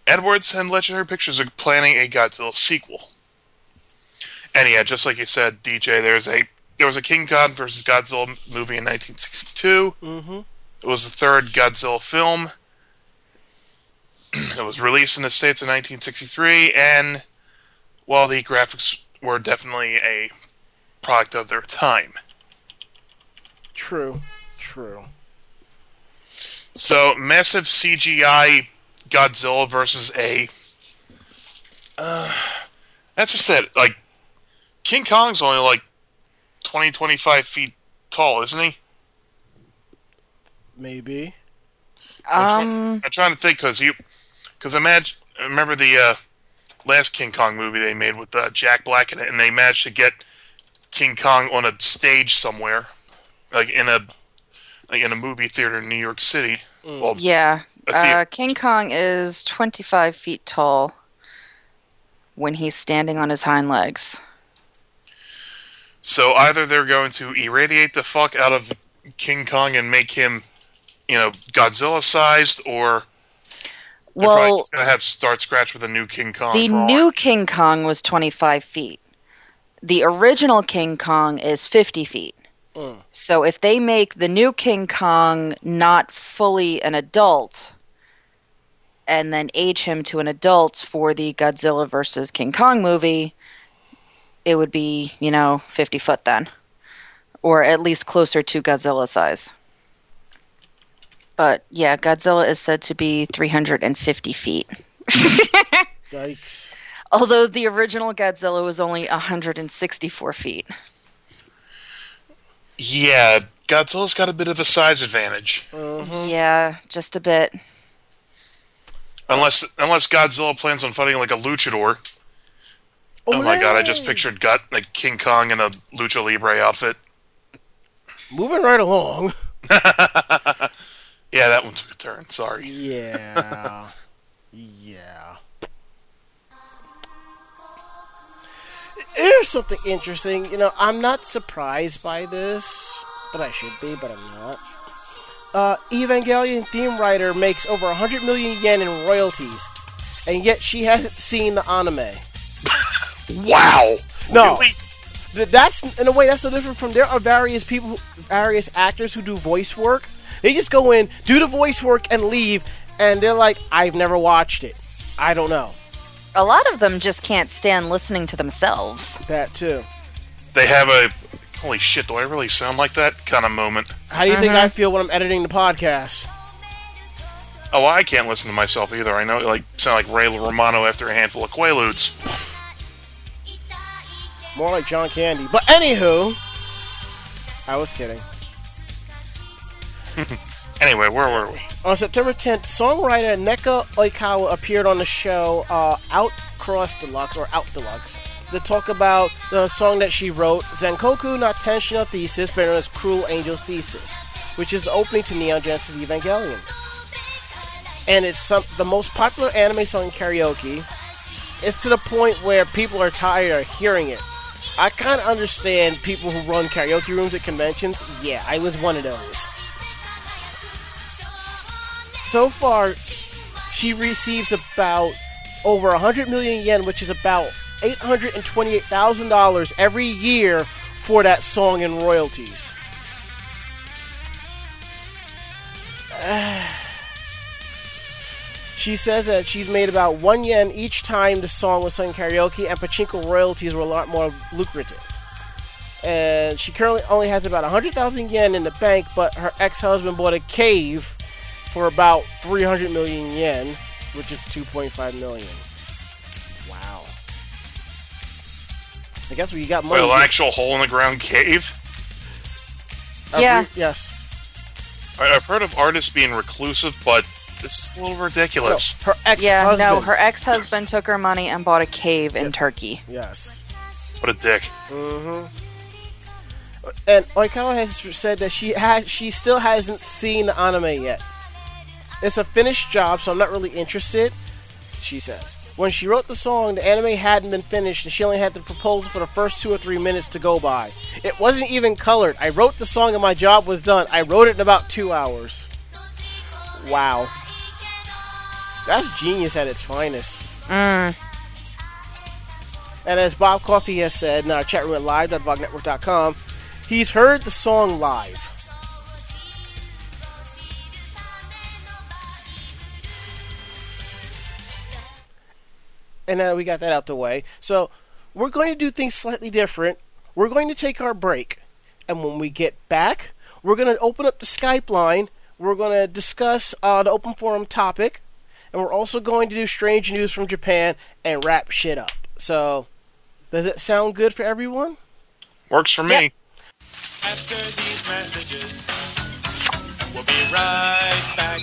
Edwards and Legendary Pictures are planning a Godzilla sequel. And yeah, just like you said, DJ, there's a there was a King Kong versus Godzilla movie in 1962. Mm-hmm. It was the third Godzilla film. it was released in the States in 1963, and while the graphics were definitely a product of their time. True. True. So, massive CGI Godzilla versus a. Uh, that's just it. Like, King Kong's only like 20, 25 feet tall, isn't he? Maybe. I'm, try- Um, I'm trying to think because you, because imagine remember the uh, last King Kong movie they made with uh, Jack Black in it, and they managed to get King Kong on a stage somewhere, like in a like in a movie theater in New York City. Well, yeah. a Uh, King Kong is 25 feet tall when he's standing on his hind legs. so either they're going to irradiate the fuck out of King Kong and make him, you know, Godzilla sized, or they're Well, just gonna have start scratch with a new King Kong. the for all new King Kong was 25 feet. The original King Kong is 50 feet. Mm. So if they make the new King Kong not fully an adult and then age him to an adult for the Godzilla versus King Kong movie, it would be, you know, 50 foot then. Or at least closer to Godzilla size. But yeah, Godzilla is said to be 350 feet. Yikes. Although the original Godzilla was only 164 feet. Yeah, Godzilla's got a bit of a size advantage. Mm-hmm. Yeah, just a bit. Unless unless Godzilla plans on fighting like a luchador. Oh my god, I just pictured gut like King Kong in a lucha libre outfit. Moving right along. Yeah, that one took a turn. Sorry. Yeah. yeah. Here's something interesting. You know, I'm not surprised by this, but I should be, but I'm not. Uh, Evangelion theme writer makes over 100 million yen in royalties, and yet she hasn't seen the anime. Wow. No. Really? That's in a way that's so different from there are various people, various actors who do voice work. They just go in, do the voice work, and leave, and they're like, "I've never watched it. I don't know." A lot of them just can't stand listening to themselves. That too. They have a holy shit. Do I really sound like that kind of moment? How do you think I mm-hmm. feel when I'm editing the podcast? Oh, I can't listen to myself either. I know, it like, sound like Ray Romano after a handful of Quaaludes. More like John Candy. But anywho, I was kidding. Anyway, where were we? On September 10th, songwriter Neko Oikawa appeared on the show uh, Outcross Deluxe or Out Deluxe to talk about the song that she wrote, Zankoku na Tenshi no Thesis, better known as Cruel Angel's Thesis, which is the opening to Neon Genesis Evangelion. And it's some, the most popular anime song in karaoke. It's to the point where people are tired of hearing it. I kind of understand people who run karaoke rooms at conventions. Yeah, I was one of those. So far, she receives about over 100 million yen, which is about $828,000 every year for that song in royalties. She says that she's made about one yen each time the song was sung karaoke, and pachinko royalties were a lot more lucrative. And she currently only has about 100,000 yen in the bank, but her ex husband bought a cave for about 300 million yen, which is 2.5 million. Wow. I guess we got money. Well, an actual hole in the ground cave. uh, Yeah. Yes. I- I've heard of artists being reclusive, but this is a little No, ridiculous. her ex Yeah, husband. no, her ex husband took her money and bought a cave in Turkey. Yes. What a dick. Mm-hmm. And Oikawa has said that she has she still hasn't seen the anime yet. It's a finished job, so I'm not really interested. She says. When she wrote the song, the anime hadn't been finished and she only had the proposal for the first two or three minutes to go by. It wasn't even colored. I wrote the song and my job was done. I wrote it in about two hours. Wow. That's genius at its finest. Mm. And as Bob Coffey has said in our chat room at live.vognetwork.com, he's heard the song live. And now we got that out the way. So we're going to do things slightly different. We're going to take our break. And when we get back, we're going to open up the Skype line. We're going to discuss uh, the open forum topic. And we're also going to do strange news from Japan and wrap shit up. So, does it sound good for everyone? Works for me. After these messages, we'll be right back.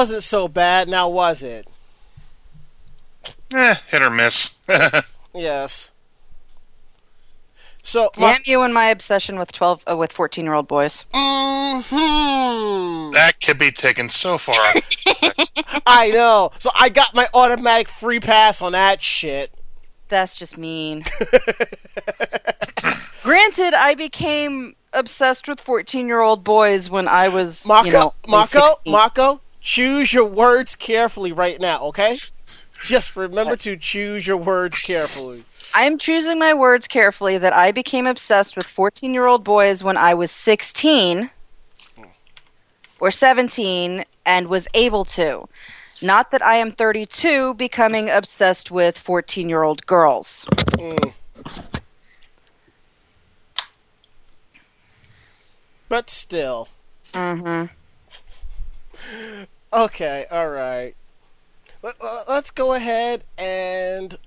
Wasn't so bad, now was it? Eh, hit or miss. Yes. So, my, Damn you and my obsession with twelve uh, with fourteen year old boys. Mhm. that could be taken so far. I know. So I got my automatic free pass on that shit. That's just mean. Granted, I became obsessed with fourteen year old boys when I was Mako, you know in Mako, 16. Mako, choose your words carefully right now, okay? Just remember to choose your words carefully. I'm choosing my words carefully that I became obsessed with 14 year old boys when I was 16 or 17 and was able to. Not that I am 32 becoming obsessed with 14 year old girls. But still. hmm Okay, all right. Let, let's go ahead and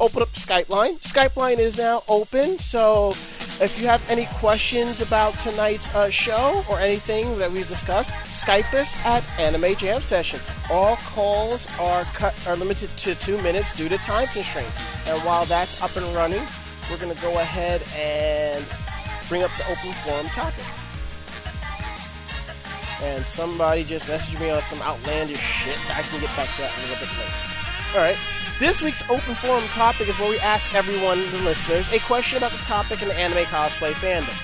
open up Skype line. Skype line is now open, so if you have any questions about tonight's uh, show or anything that we've discussed, Skype us at Anime Jam Session. All calls are cut are limited to two minutes due to time constraints. And while that's up and running, we're gonna go ahead and bring up the open forum topic and somebody just messaged me on some outlandish shit. I can get back to that a little bit later. All right. This week's open forum topic is where we ask everyone, the listeners, a question about the topic in the anime cosplay fandom.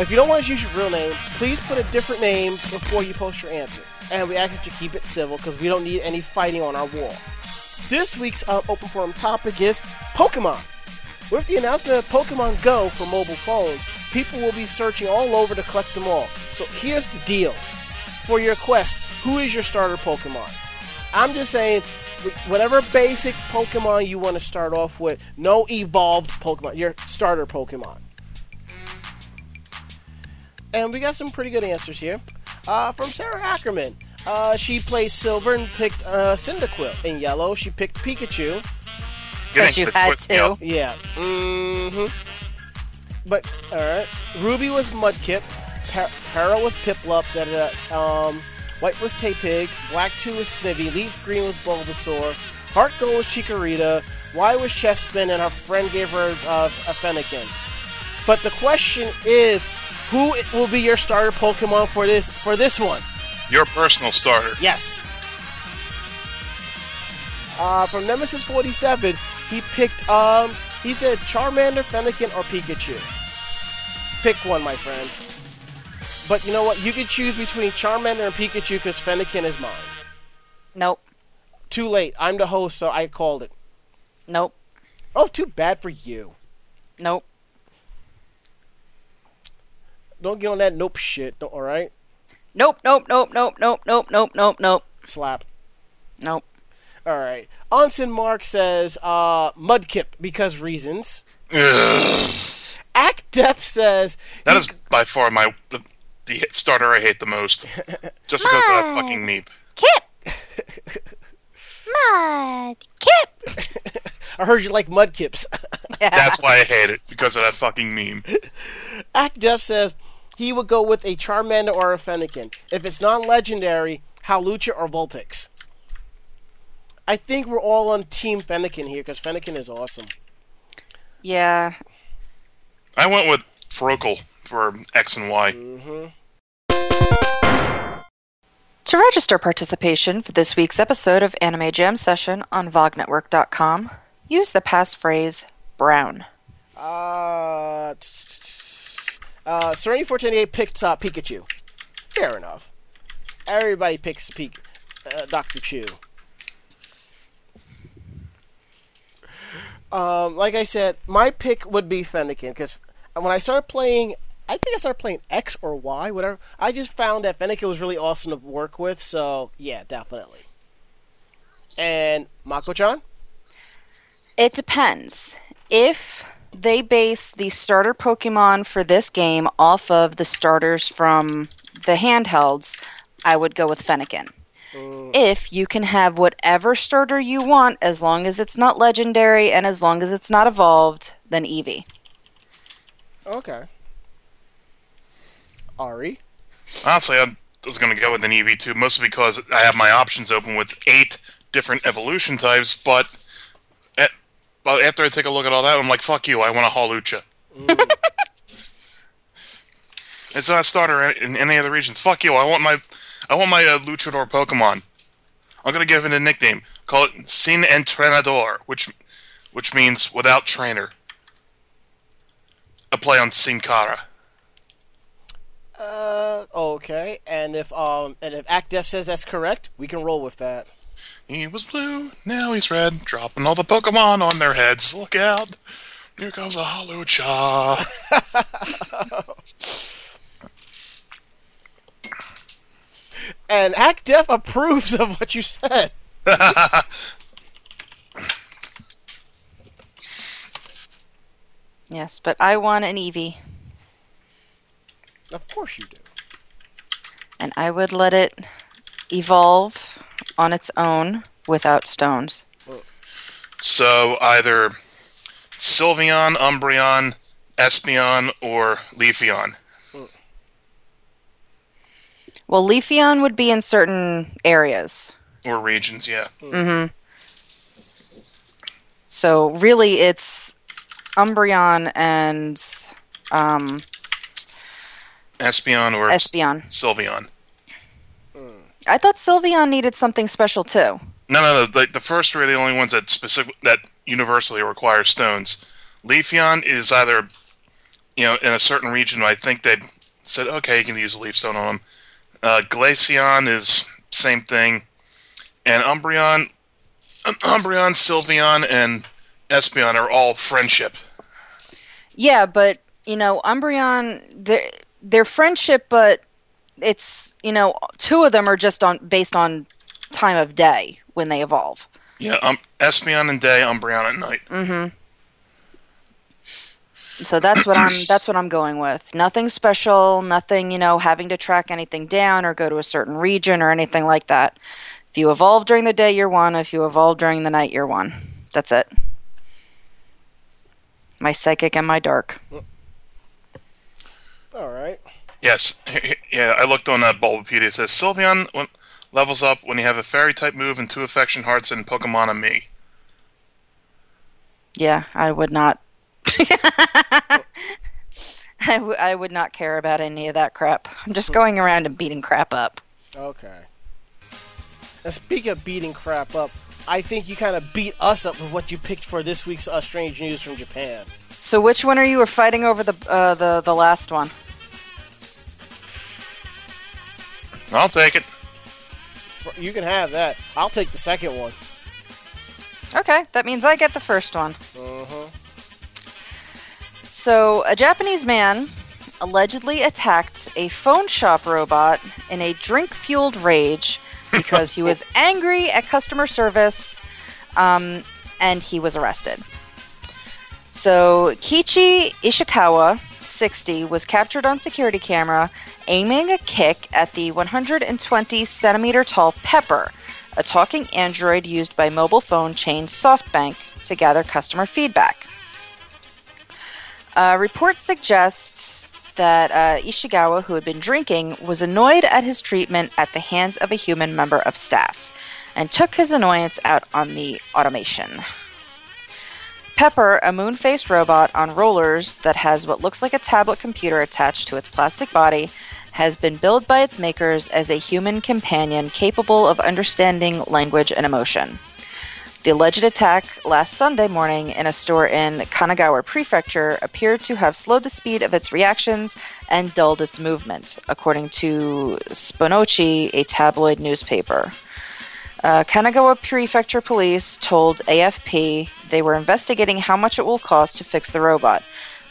If you don't want to use your real name, please put a different name before you post your answer. And we ask that you keep it civil because we don't need any fighting on our wall. This week's uh, open forum topic is Pokemon. With the announcement of Pokemon Go for mobile phones, people will be searching all over to collect them all. So here's the deal. For your quest, who is your starter Pokemon? I'm just saying, whatever basic Pokemon you want to start off with, no evolved Pokemon, your starter Pokemon. And we got some pretty good answers here. Uh, from Sarah Ackerman. Uh, she plays Silver and picked uh, Cyndaquil. In Yellow, she picked Pikachu. Because you had twist me up. to. Yeah. Mm-hmm. But all right. Ruby was Mudkip. Para was Piplup. Da, da, da. Um, White was Tepig. Black two was Snivy. Leaf green was Bulbasaur. Heart gold was Chikorita. Y was Chespin, and her friend gave her uh, a Fennekin. But the question is, who will be your starter Pokemon for this for this one? Your personal starter. Yes. Uh, from Nemesis 47, he picked, um, he said Charmander, Fennekin, or Pikachu. Pick one, my friend. But you know what? You can choose between Charmander and Pikachu because Fennekin is mine. Nope. Too late. I'm the host, so I called it. Nope. Oh, too bad for you. Nope. Don't get on that nope shit, don't- alright? Nope. Nope. Nope. Nope. Nope. Nope. Nope. Nope. Nope. Slap. Nope. Alright. Onsen Mark says, uh, Mudkip because reasons. Ugh. Act Depth says, That is by far my the, the hit starter I hate the most. Just because of that fucking meep. Kip! Mud! Kip! I heard you like Mudkips. That's why I hate it because of that fucking meme. Act Def says he would go with a Charmander or a Fennekin. If it's non-legendary, Hawlucha or Vulpix. I think we're all on Team Fennekin here because Fennekin is awesome. Yeah. I went with Froakie for X and Y. To register participation for this week's episode of Anime Jam Session on VogNetwork.com, use the passphrase Brown. Uh, uh, Serenity 428 picks uh, Pikachu. Fair enough. Everybody picks Pik- uh, Dr. Chew. Um, like I said, my pick would be Fennekin because when I started playing, I think I started playing X or Y, whatever. I just found that Fennekin was really awesome to work with. So yeah, definitely. And Mako-chan, It depends. If they base the starter Pokemon for this game off of the starters from the handhelds, I would go with Fennekin. Mm. If you can have whatever starter you want as long as it's not legendary and as long as it's not evolved, then Eevee. okay. Ari. Honestly, I was going to go with an Eevee too, mostly because I have my options open with eight different evolution types. But, at, but after I take a look at all that, I'm like, fuck you, I want a Hawlucha. Mm. it's not a starter in any other regions. Fuck you, I want my, I want my uh, Luchador Pokemon. I'm gonna give it a nickname. Call it Sin Entrenador, which, which means without trainer. A play on Sin Cara. Uh, okay. And if um, and if ActDef says that's correct, we can roll with that. He was blue, now he's red, dropping all the Pokemon on their heads. Look out! Here comes a Hawlucha. And ActDef approves of what you said. Yes, but I want an Eevee, Of course you do. and I would let it evolve on its own without stones. so either Sylveon, Umbreon, Espeon, or Leafeon. Well, Leafeon would be in certain areas. Or regions, yeah. Mm-hmm. So really, it's Umbreon and um, Espeon or Espeon. Sylveon. I thought Sylveon needed something special too. No, no, no. The, the first three are the only ones that specific that universally require stones. Leafeon is either, you know, in a certain region. I think they said, okay, you can use a leaf stone on them. Uh, Glaceon is same thing, and Umbreon, um, Umbreon, Sylveon, and Espeon are all friendship. Yeah, but you know, Umbreon, their their friendship, but it's you know, two of them are just on based on time of day when they evolve. Yeah, um, Espeon and day, Umbreon at night. Mm-hmm. So that's what I'm that's what I'm going with. Nothing special, nothing, you know, having to track anything down or go to a certain region or anything like that. If you evolve during the day, you're one. If you evolve during the night, you're one. That's it. My psychic and my dark. All right. Yes, yeah. I looked on that Bulbapedia. It says Sylveon when, levels up when you have a Fairy type move and two Affection Hearts and Pokémon-Amie. Yeah, I would not. I, w- I would not care about any of that crap. I'm just going around and beating crap up. Okay. And speaking of beating crap up, I think you kind of beat us up with what you picked for this week's uh, strange news from Japan. So which one are you were fighting over the uh, the the last one? I'll take it. You can have that. I'll take the second one. Okay, that means I get the first one. Uh-huh. So, a Japanese man allegedly attacked a phone shop robot in a drink fueled rage because he was angry at customer service um, and he was arrested. So, Kichi Ishikawa, 60, was captured on security camera aiming a kick at the 120 centimeter tall Pepper, a talking android used by mobile phone chain SoftBank to gather customer feedback. Uh, reports suggest that uh, Ishikawa, who had been drinking, was annoyed at his treatment at the hands of a human member of staff and took his annoyance out on the automation. Pepper, a moon faced robot on rollers that has what looks like a tablet computer attached to its plastic body, has been billed by its makers as a human companion capable of understanding language and emotion. The alleged attack last Sunday morning in a store in Kanagawa Prefecture appeared to have slowed the speed of its reactions and dulled its movement, according to Sponichi, a tabloid newspaper. Uh, Kanagawa Prefecture Police told AFP they were investigating how much it will cost to fix the robot,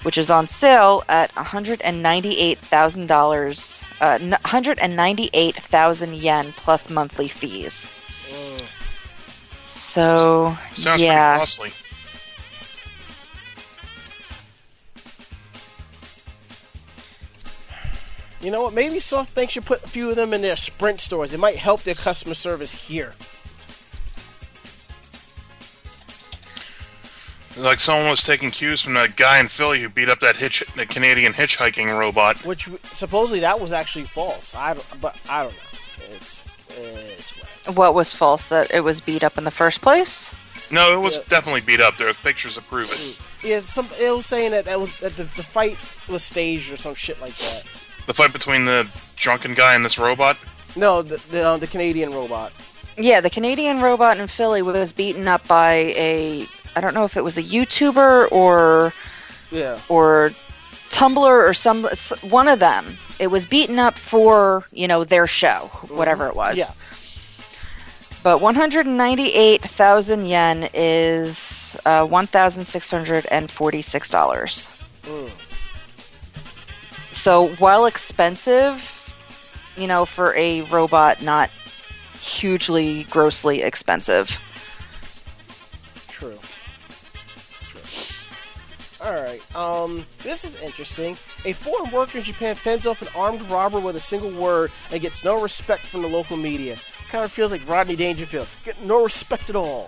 which is on sale at $198,000, uh, 198,000 yen plus monthly fees. So, Sounds yeah. pretty costly. You know what? Maybe SoftBank should put a few of them in their Sprint stores. It might help their customer service here. Like someone was taking cues from that guy in Philly who beat up that hitch, the Canadian hitchhiking robot. Which supposedly that was actually false. I don't, but I don't know. It's it's whatever. What was false? That it was beat up in the first place? No, it was Yeah. definitely beat up. There was pictures to prove it. Yeah, some it was saying that that was that the, the fight was staged or some shit like that. The fight between the drunken guy and this robot. No, the the, uh, the Canadian robot. Yeah, the Canadian robot in Philly was beaten up by a I don't know if it was a YouTuber or Yeah. or Tumblr or some one of them. It was beaten up for you know their show, whatever it was. Yeah. But 198,000 yen is uh, $1,646. Mm. So while expensive, you know, for a robot, not hugely grossly expensive. True. True. All right. Um, this is interesting. A foreign worker in Japan fends off an armed robber with a single word and gets no respect from the local media. Kind of feels like Rodney Dangerfield. Get no respect at all.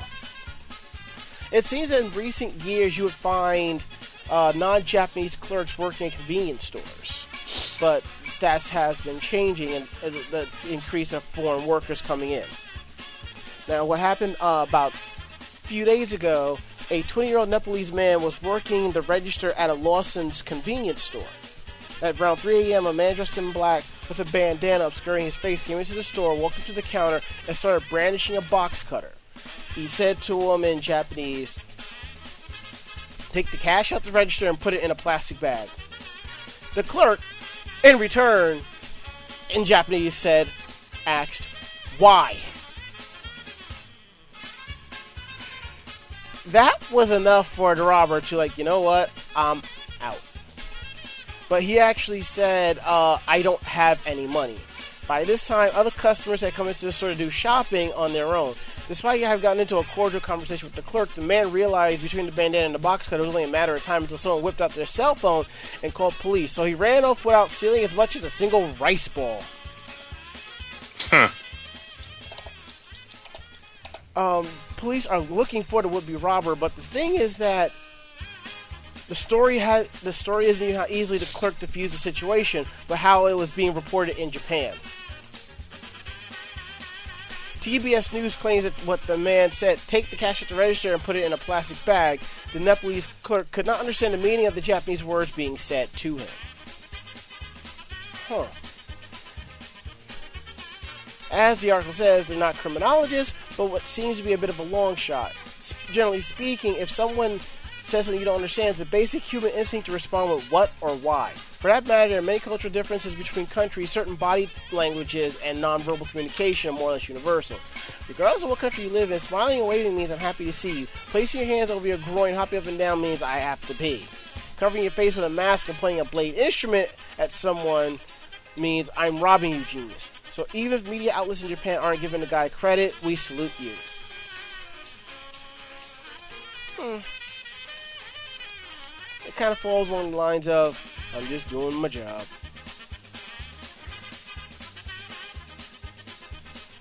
It seems that in recent years you would find uh, non-Japanese clerks working in convenience stores, but that has been changing, and uh, the increase of foreign workers coming in. Now, what happened uh, about few days ago, a 20 year old Nepalese man was working the register at a Lawson's convenience store. At around 3 a.m., a man dressed in black with a bandana obscuring his face came into the store, walked up to the counter, and started brandishing a box cutter. He said to him in Japanese, Take the cash out the register and put it in a plastic bag. The clerk, in return, in Japanese, said, asked, Why? that was enough for the robber to like, you know what, out. But he actually said, uh, I don't have any money. By this time, other customers had come into the store to do shopping on their own. Despite having gotten into a cordial conversation with the clerk, the man realized between the bandana and the box cutter it was only a matter of time until someone whipped out their cell phone and called police. So he ran off without stealing as much as a single rice ball. Huh. um, police are looking for the would-be robber, but the thing is that the story had the story isn't how easily the clerk diffused the situation, but how it was being reported in Japan. TBS News claims that what the man said, take the cash at the register and put it in a plastic bag. The Nepalese clerk could not understand the meaning of the Japanese words being said to him. Huh. As the article says, they're not criminologists, but what seems to be a bit of a long shot. Generally speaking, if someone says something you don't understand, is a basic human instinct to respond with what or why. For that matter, there are many cultural differences between countries. Certain body languages and nonverbal communication are more or less universal. Regardless of what country you live in, smiling and waving means I'm happy to see you. Placing your hands over your groin, hopping up and down means I have to pee. Covering your face with a mask and playing a blade instrument at someone means I'm robbing you, genius. So even if media outlets in Japan aren't giving the guy credit, we salute you. Hmm. It kind of falls along the lines of, I'm just doing my job.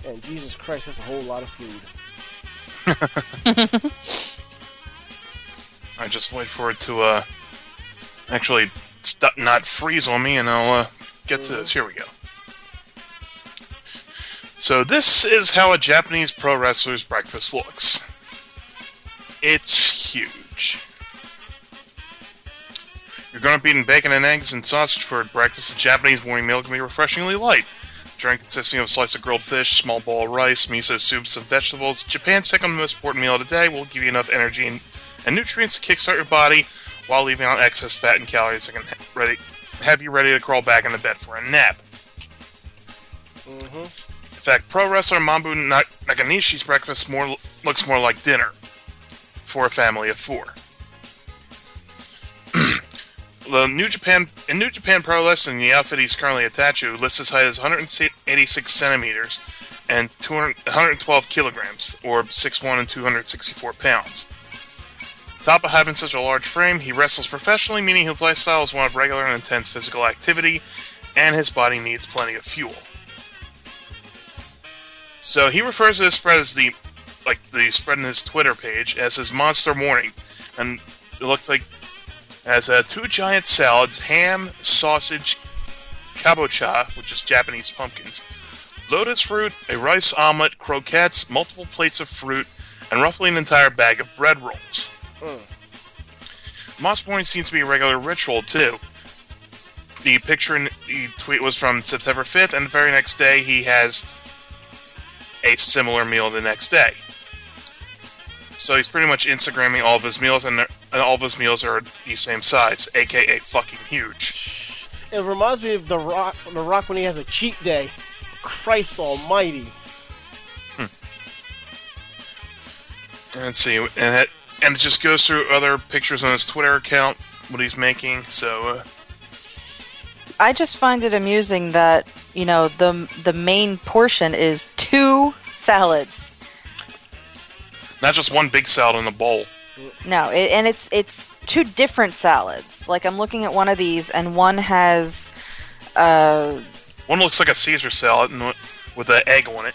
And Jesus Christ, that's a whole lot of food. I just wait for it to uh actually st- not freeze on me, and I'll uh, get to this. Here we go. So this is how a Japanese pro wrestler's breakfast looks. It's huge. You're going to be eating bacon and eggs and sausage for breakfast. The Japanese morning meal can be refreshingly light. Drink consisting of a slice of grilled fish, small bowl of rice, miso soups, and vegetables. Japan's second most important meal of the day will give you enough energy and, and nutrients to kickstart your body while leaving out excess fat and calories that can ready, have you ready to crawl back into bed for a nap. Mm-hmm. In fact, pro wrestler Manabu Na- Nakanishi's breakfast more looks more like dinner for a family of four. The New Japan in New Japan Pro Wrestling, the outfit he's currently attached to lists his height as 186 centimeters and 200, 112 kilograms, or 6'1 and 264 pounds. Top of having such a large frame, he wrestles professionally, meaning his lifestyle is one of regular and intense physical activity, and his body needs plenty of fuel. So he refers to this spread as the, like the spread in his Twitter page as his monster morning, and it looks like has uh, two giant salads, ham, sausage, kabocha, which is Japanese pumpkins, lotus fruit, a rice omelet, croquettes, multiple plates of fruit, and roughly an entire bag of bread rolls. Moss morning seems to be a regular ritual too. The picture in the tweet was from September 5th, and the very next day he has a similar meal the next day. So he's pretty much Instagramming all of his meals, and, and all of his meals are the same size, aka fucking huge. It reminds me of the Rock. The Rock when he has a cheat day. Christ Almighty. And let's see, and it, and it just goes through other pictures on his Twitter account, what he's making. So uh, I just find it amusing that you know the the main portion is two salads. Not just one big salad in a bowl. No, it, and it's it's two different salads. Like I'm looking at one of these, and one has uh, One looks like a Caesar salad and with an egg on it.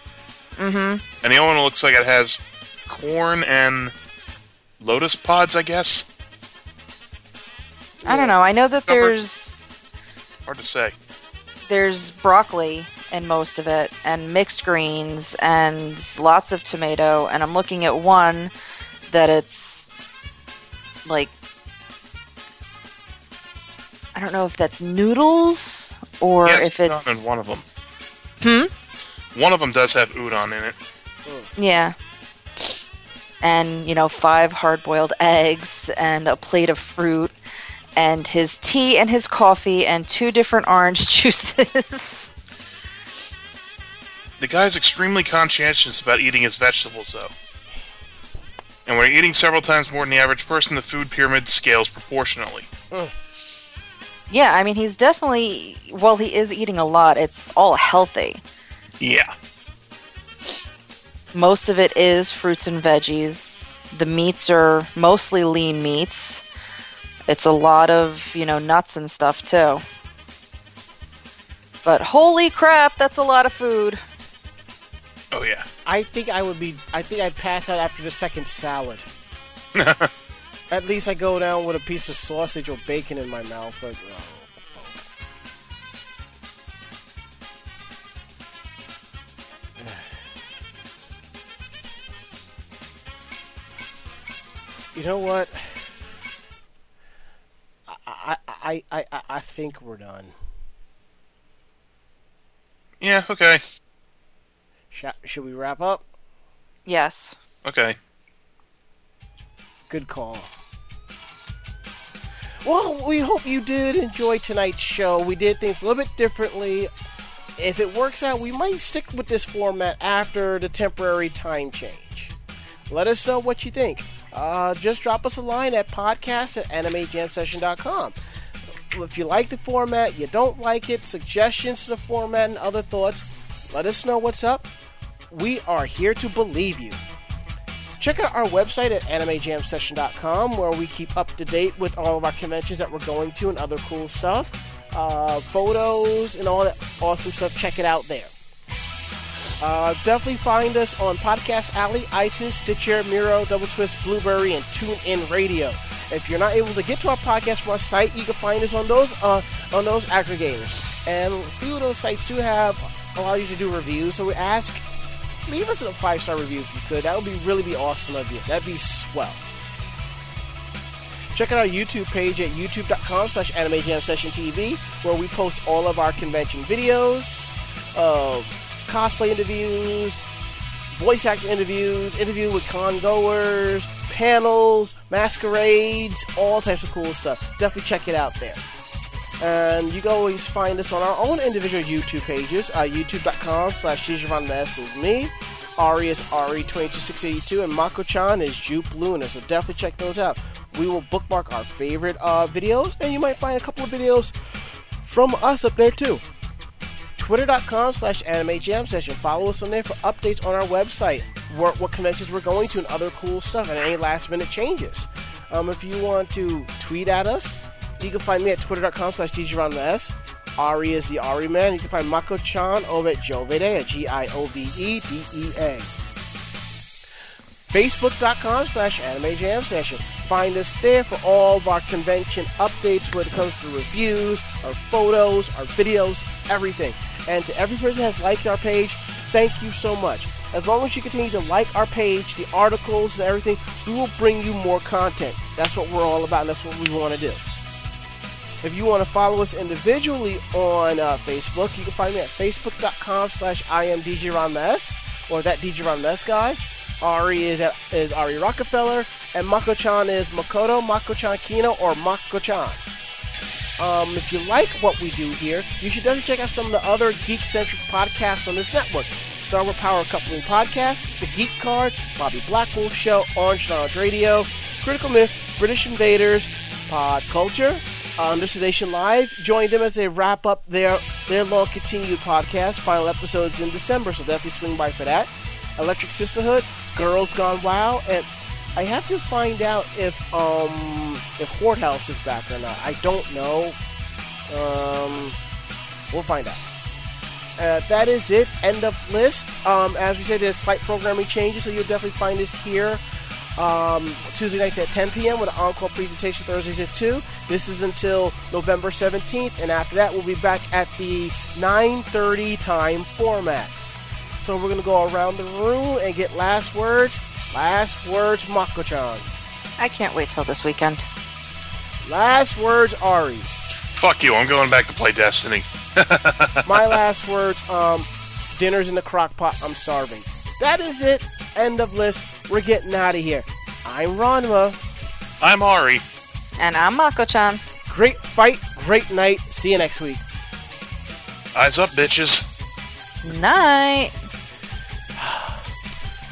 Mm-hmm. And the other one looks like it has corn and lotus pods, I guess. I don't know. I know that Numbers. there's Hard to say. there's broccoli in most of it, and mixed greens, and lots of tomato. And I'm looking at one that it's like I don't know if that's noodles or yes, if it's udon in one of them. Hmm? One of them does have udon in it. Yeah. And, you know, five hard boiled eggs and a plate of fruit and his tea and his coffee and two different orange juices. The guy's extremely conscientious about eating his vegetables, though. And when you're eating several times more than the average person, the food pyramid scales proportionally. yeah, I mean, he's definitely, well, he is eating a lot. It's all healthy. Yeah. Most of it is fruits and veggies. The meats are mostly lean meats. It's a lot of, you know, nuts and stuff too. But holy crap, that's a lot of food. Oh, yeah. I think I would be. I think I'd pass out after the second salad. At least I go down with a piece of sausage or bacon in my mouth. But oh, you know what? I I I I, I think we're done. Yeah, okay. Sh- should we wrap up? Yes. Okay. Good call. Well, we hope you did enjoy tonight's show. We did things a little bit differently. If it works out, we might stick with this format after the temporary time change. Let us know what you think. Uh, just drop us a line at podcast at animejamsession.com. If you like the format, you don't like it, suggestions to the format, and other thoughts, let us know what's up. We are here to believe you. Check out our website at animejamsession.com where we keep up to date with all of our conventions that we're going to and other cool stuff. Uh, photos and all that awesome stuff. Check it out there. Uh, definitely find us on Podcast Alley, iTunes, Stitcher, Miro, Double Twist, Blubrry, and TuneIn Radio. If you're not able to get to our podcast from our site, you can find us on those uh, on those aggregators. And a few of those sites do have allow you to do reviews. So we ask leave us a five star review if you could. That would be really be awesome of you. That'd be swell. Check out our YouTube page at youtube.com slash anime jam session TV where we post all of our convention videos, uh, cosplay interviews, voice actor interviews, interview with con goers, panels, masquerades, all types of cool stuff. Definitely check it out there. And you can always find us on our own individual YouTube pages. Uh, YouTube.com slash S is me. Ari is Ari22682. And Mako-chan is Jupe Luna. So definitely check those out. We will bookmark our favorite uh, videos. And you might find a couple of videos from us up there too. Twitter.com slash Anime Jam Session. Follow us on there for updates on our website, what, what conventions we're going to, and other cool stuff, and any last minute changes. Um, if you want to tweet at us, you can find me at twitter.com slash S. Ari is the Ari man. You can find Mako chan over at Jovede at G I O V E D E A. Facebook.com slash Anime Jam Session. find us there for all of our convention updates when it comes to reviews, our photos, our videos, everything. And to every person that has liked our page, thank you so much. As long as you continue to like our page, the articles and everything, we will bring you more content. That's what we're all about, and that's what we want to do. If you want to follow us individually on uh, Facebook, you can find me at facebook.com slash imdjronmes or that DJ Ron Mess guy. Ari is, at, is Ari Rockefeller, and Mako-chan is Makoto, Mako-chan Kino, or Mako-chan. Um, if you like what we do here, you should definitely check out some of the other geek-centric podcasts on this network. Star Wars Power Coupling Podcast, The Geek Card, Bobby Blackwolf Show, Orange Knowledge Radio, Critical Myth, British Invaders, Pod Culture, uh, Nation Live. Join them as they wrap up their their long continued podcast. Final episodes in December, so definitely swing by for that. Electric Sisterhood, Girls Gone Wow, and I have to find out if um if House is back or not. I don't know. Um, we'll find out. Uh, that is it. End of list. Um, as we said, there's slight programming changes, so you'll definitely find us here um, Tuesday nights at 10 p.m. with an encore presentation Thursdays at 2. This is until November 17th, and after that, we'll be back at the 9:30 time format. So we're gonna go around the room and get last words. Last words, Mako-chan. I can't wait till this weekend. Last words, Ari. Fuck you, I'm going back to play Destiny. My last words, um, dinner's in the crock pot. I'm starving. That is it. End of list. We're getting out of here. I'm Ranma. I'm Ari. And I'm Mako-chan. Great fight, great night. See you next week. Eyes up, bitches. Night.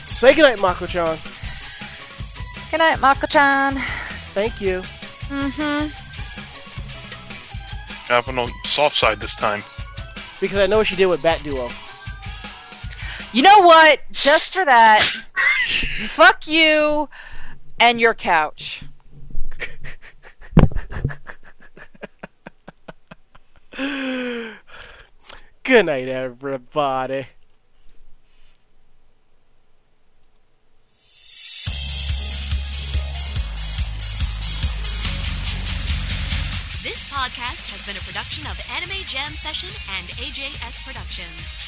Say goodnight, Mako-chan. Good night, Mako-chan. Thank you. Mm-hmm. Up on the soft side this time. Because I know what she did with Bat Duo. You know what? Just for that, fuck you and your couch. Good night, everybody. This podcast has been a production of Anime Jam Session and AJS Productions.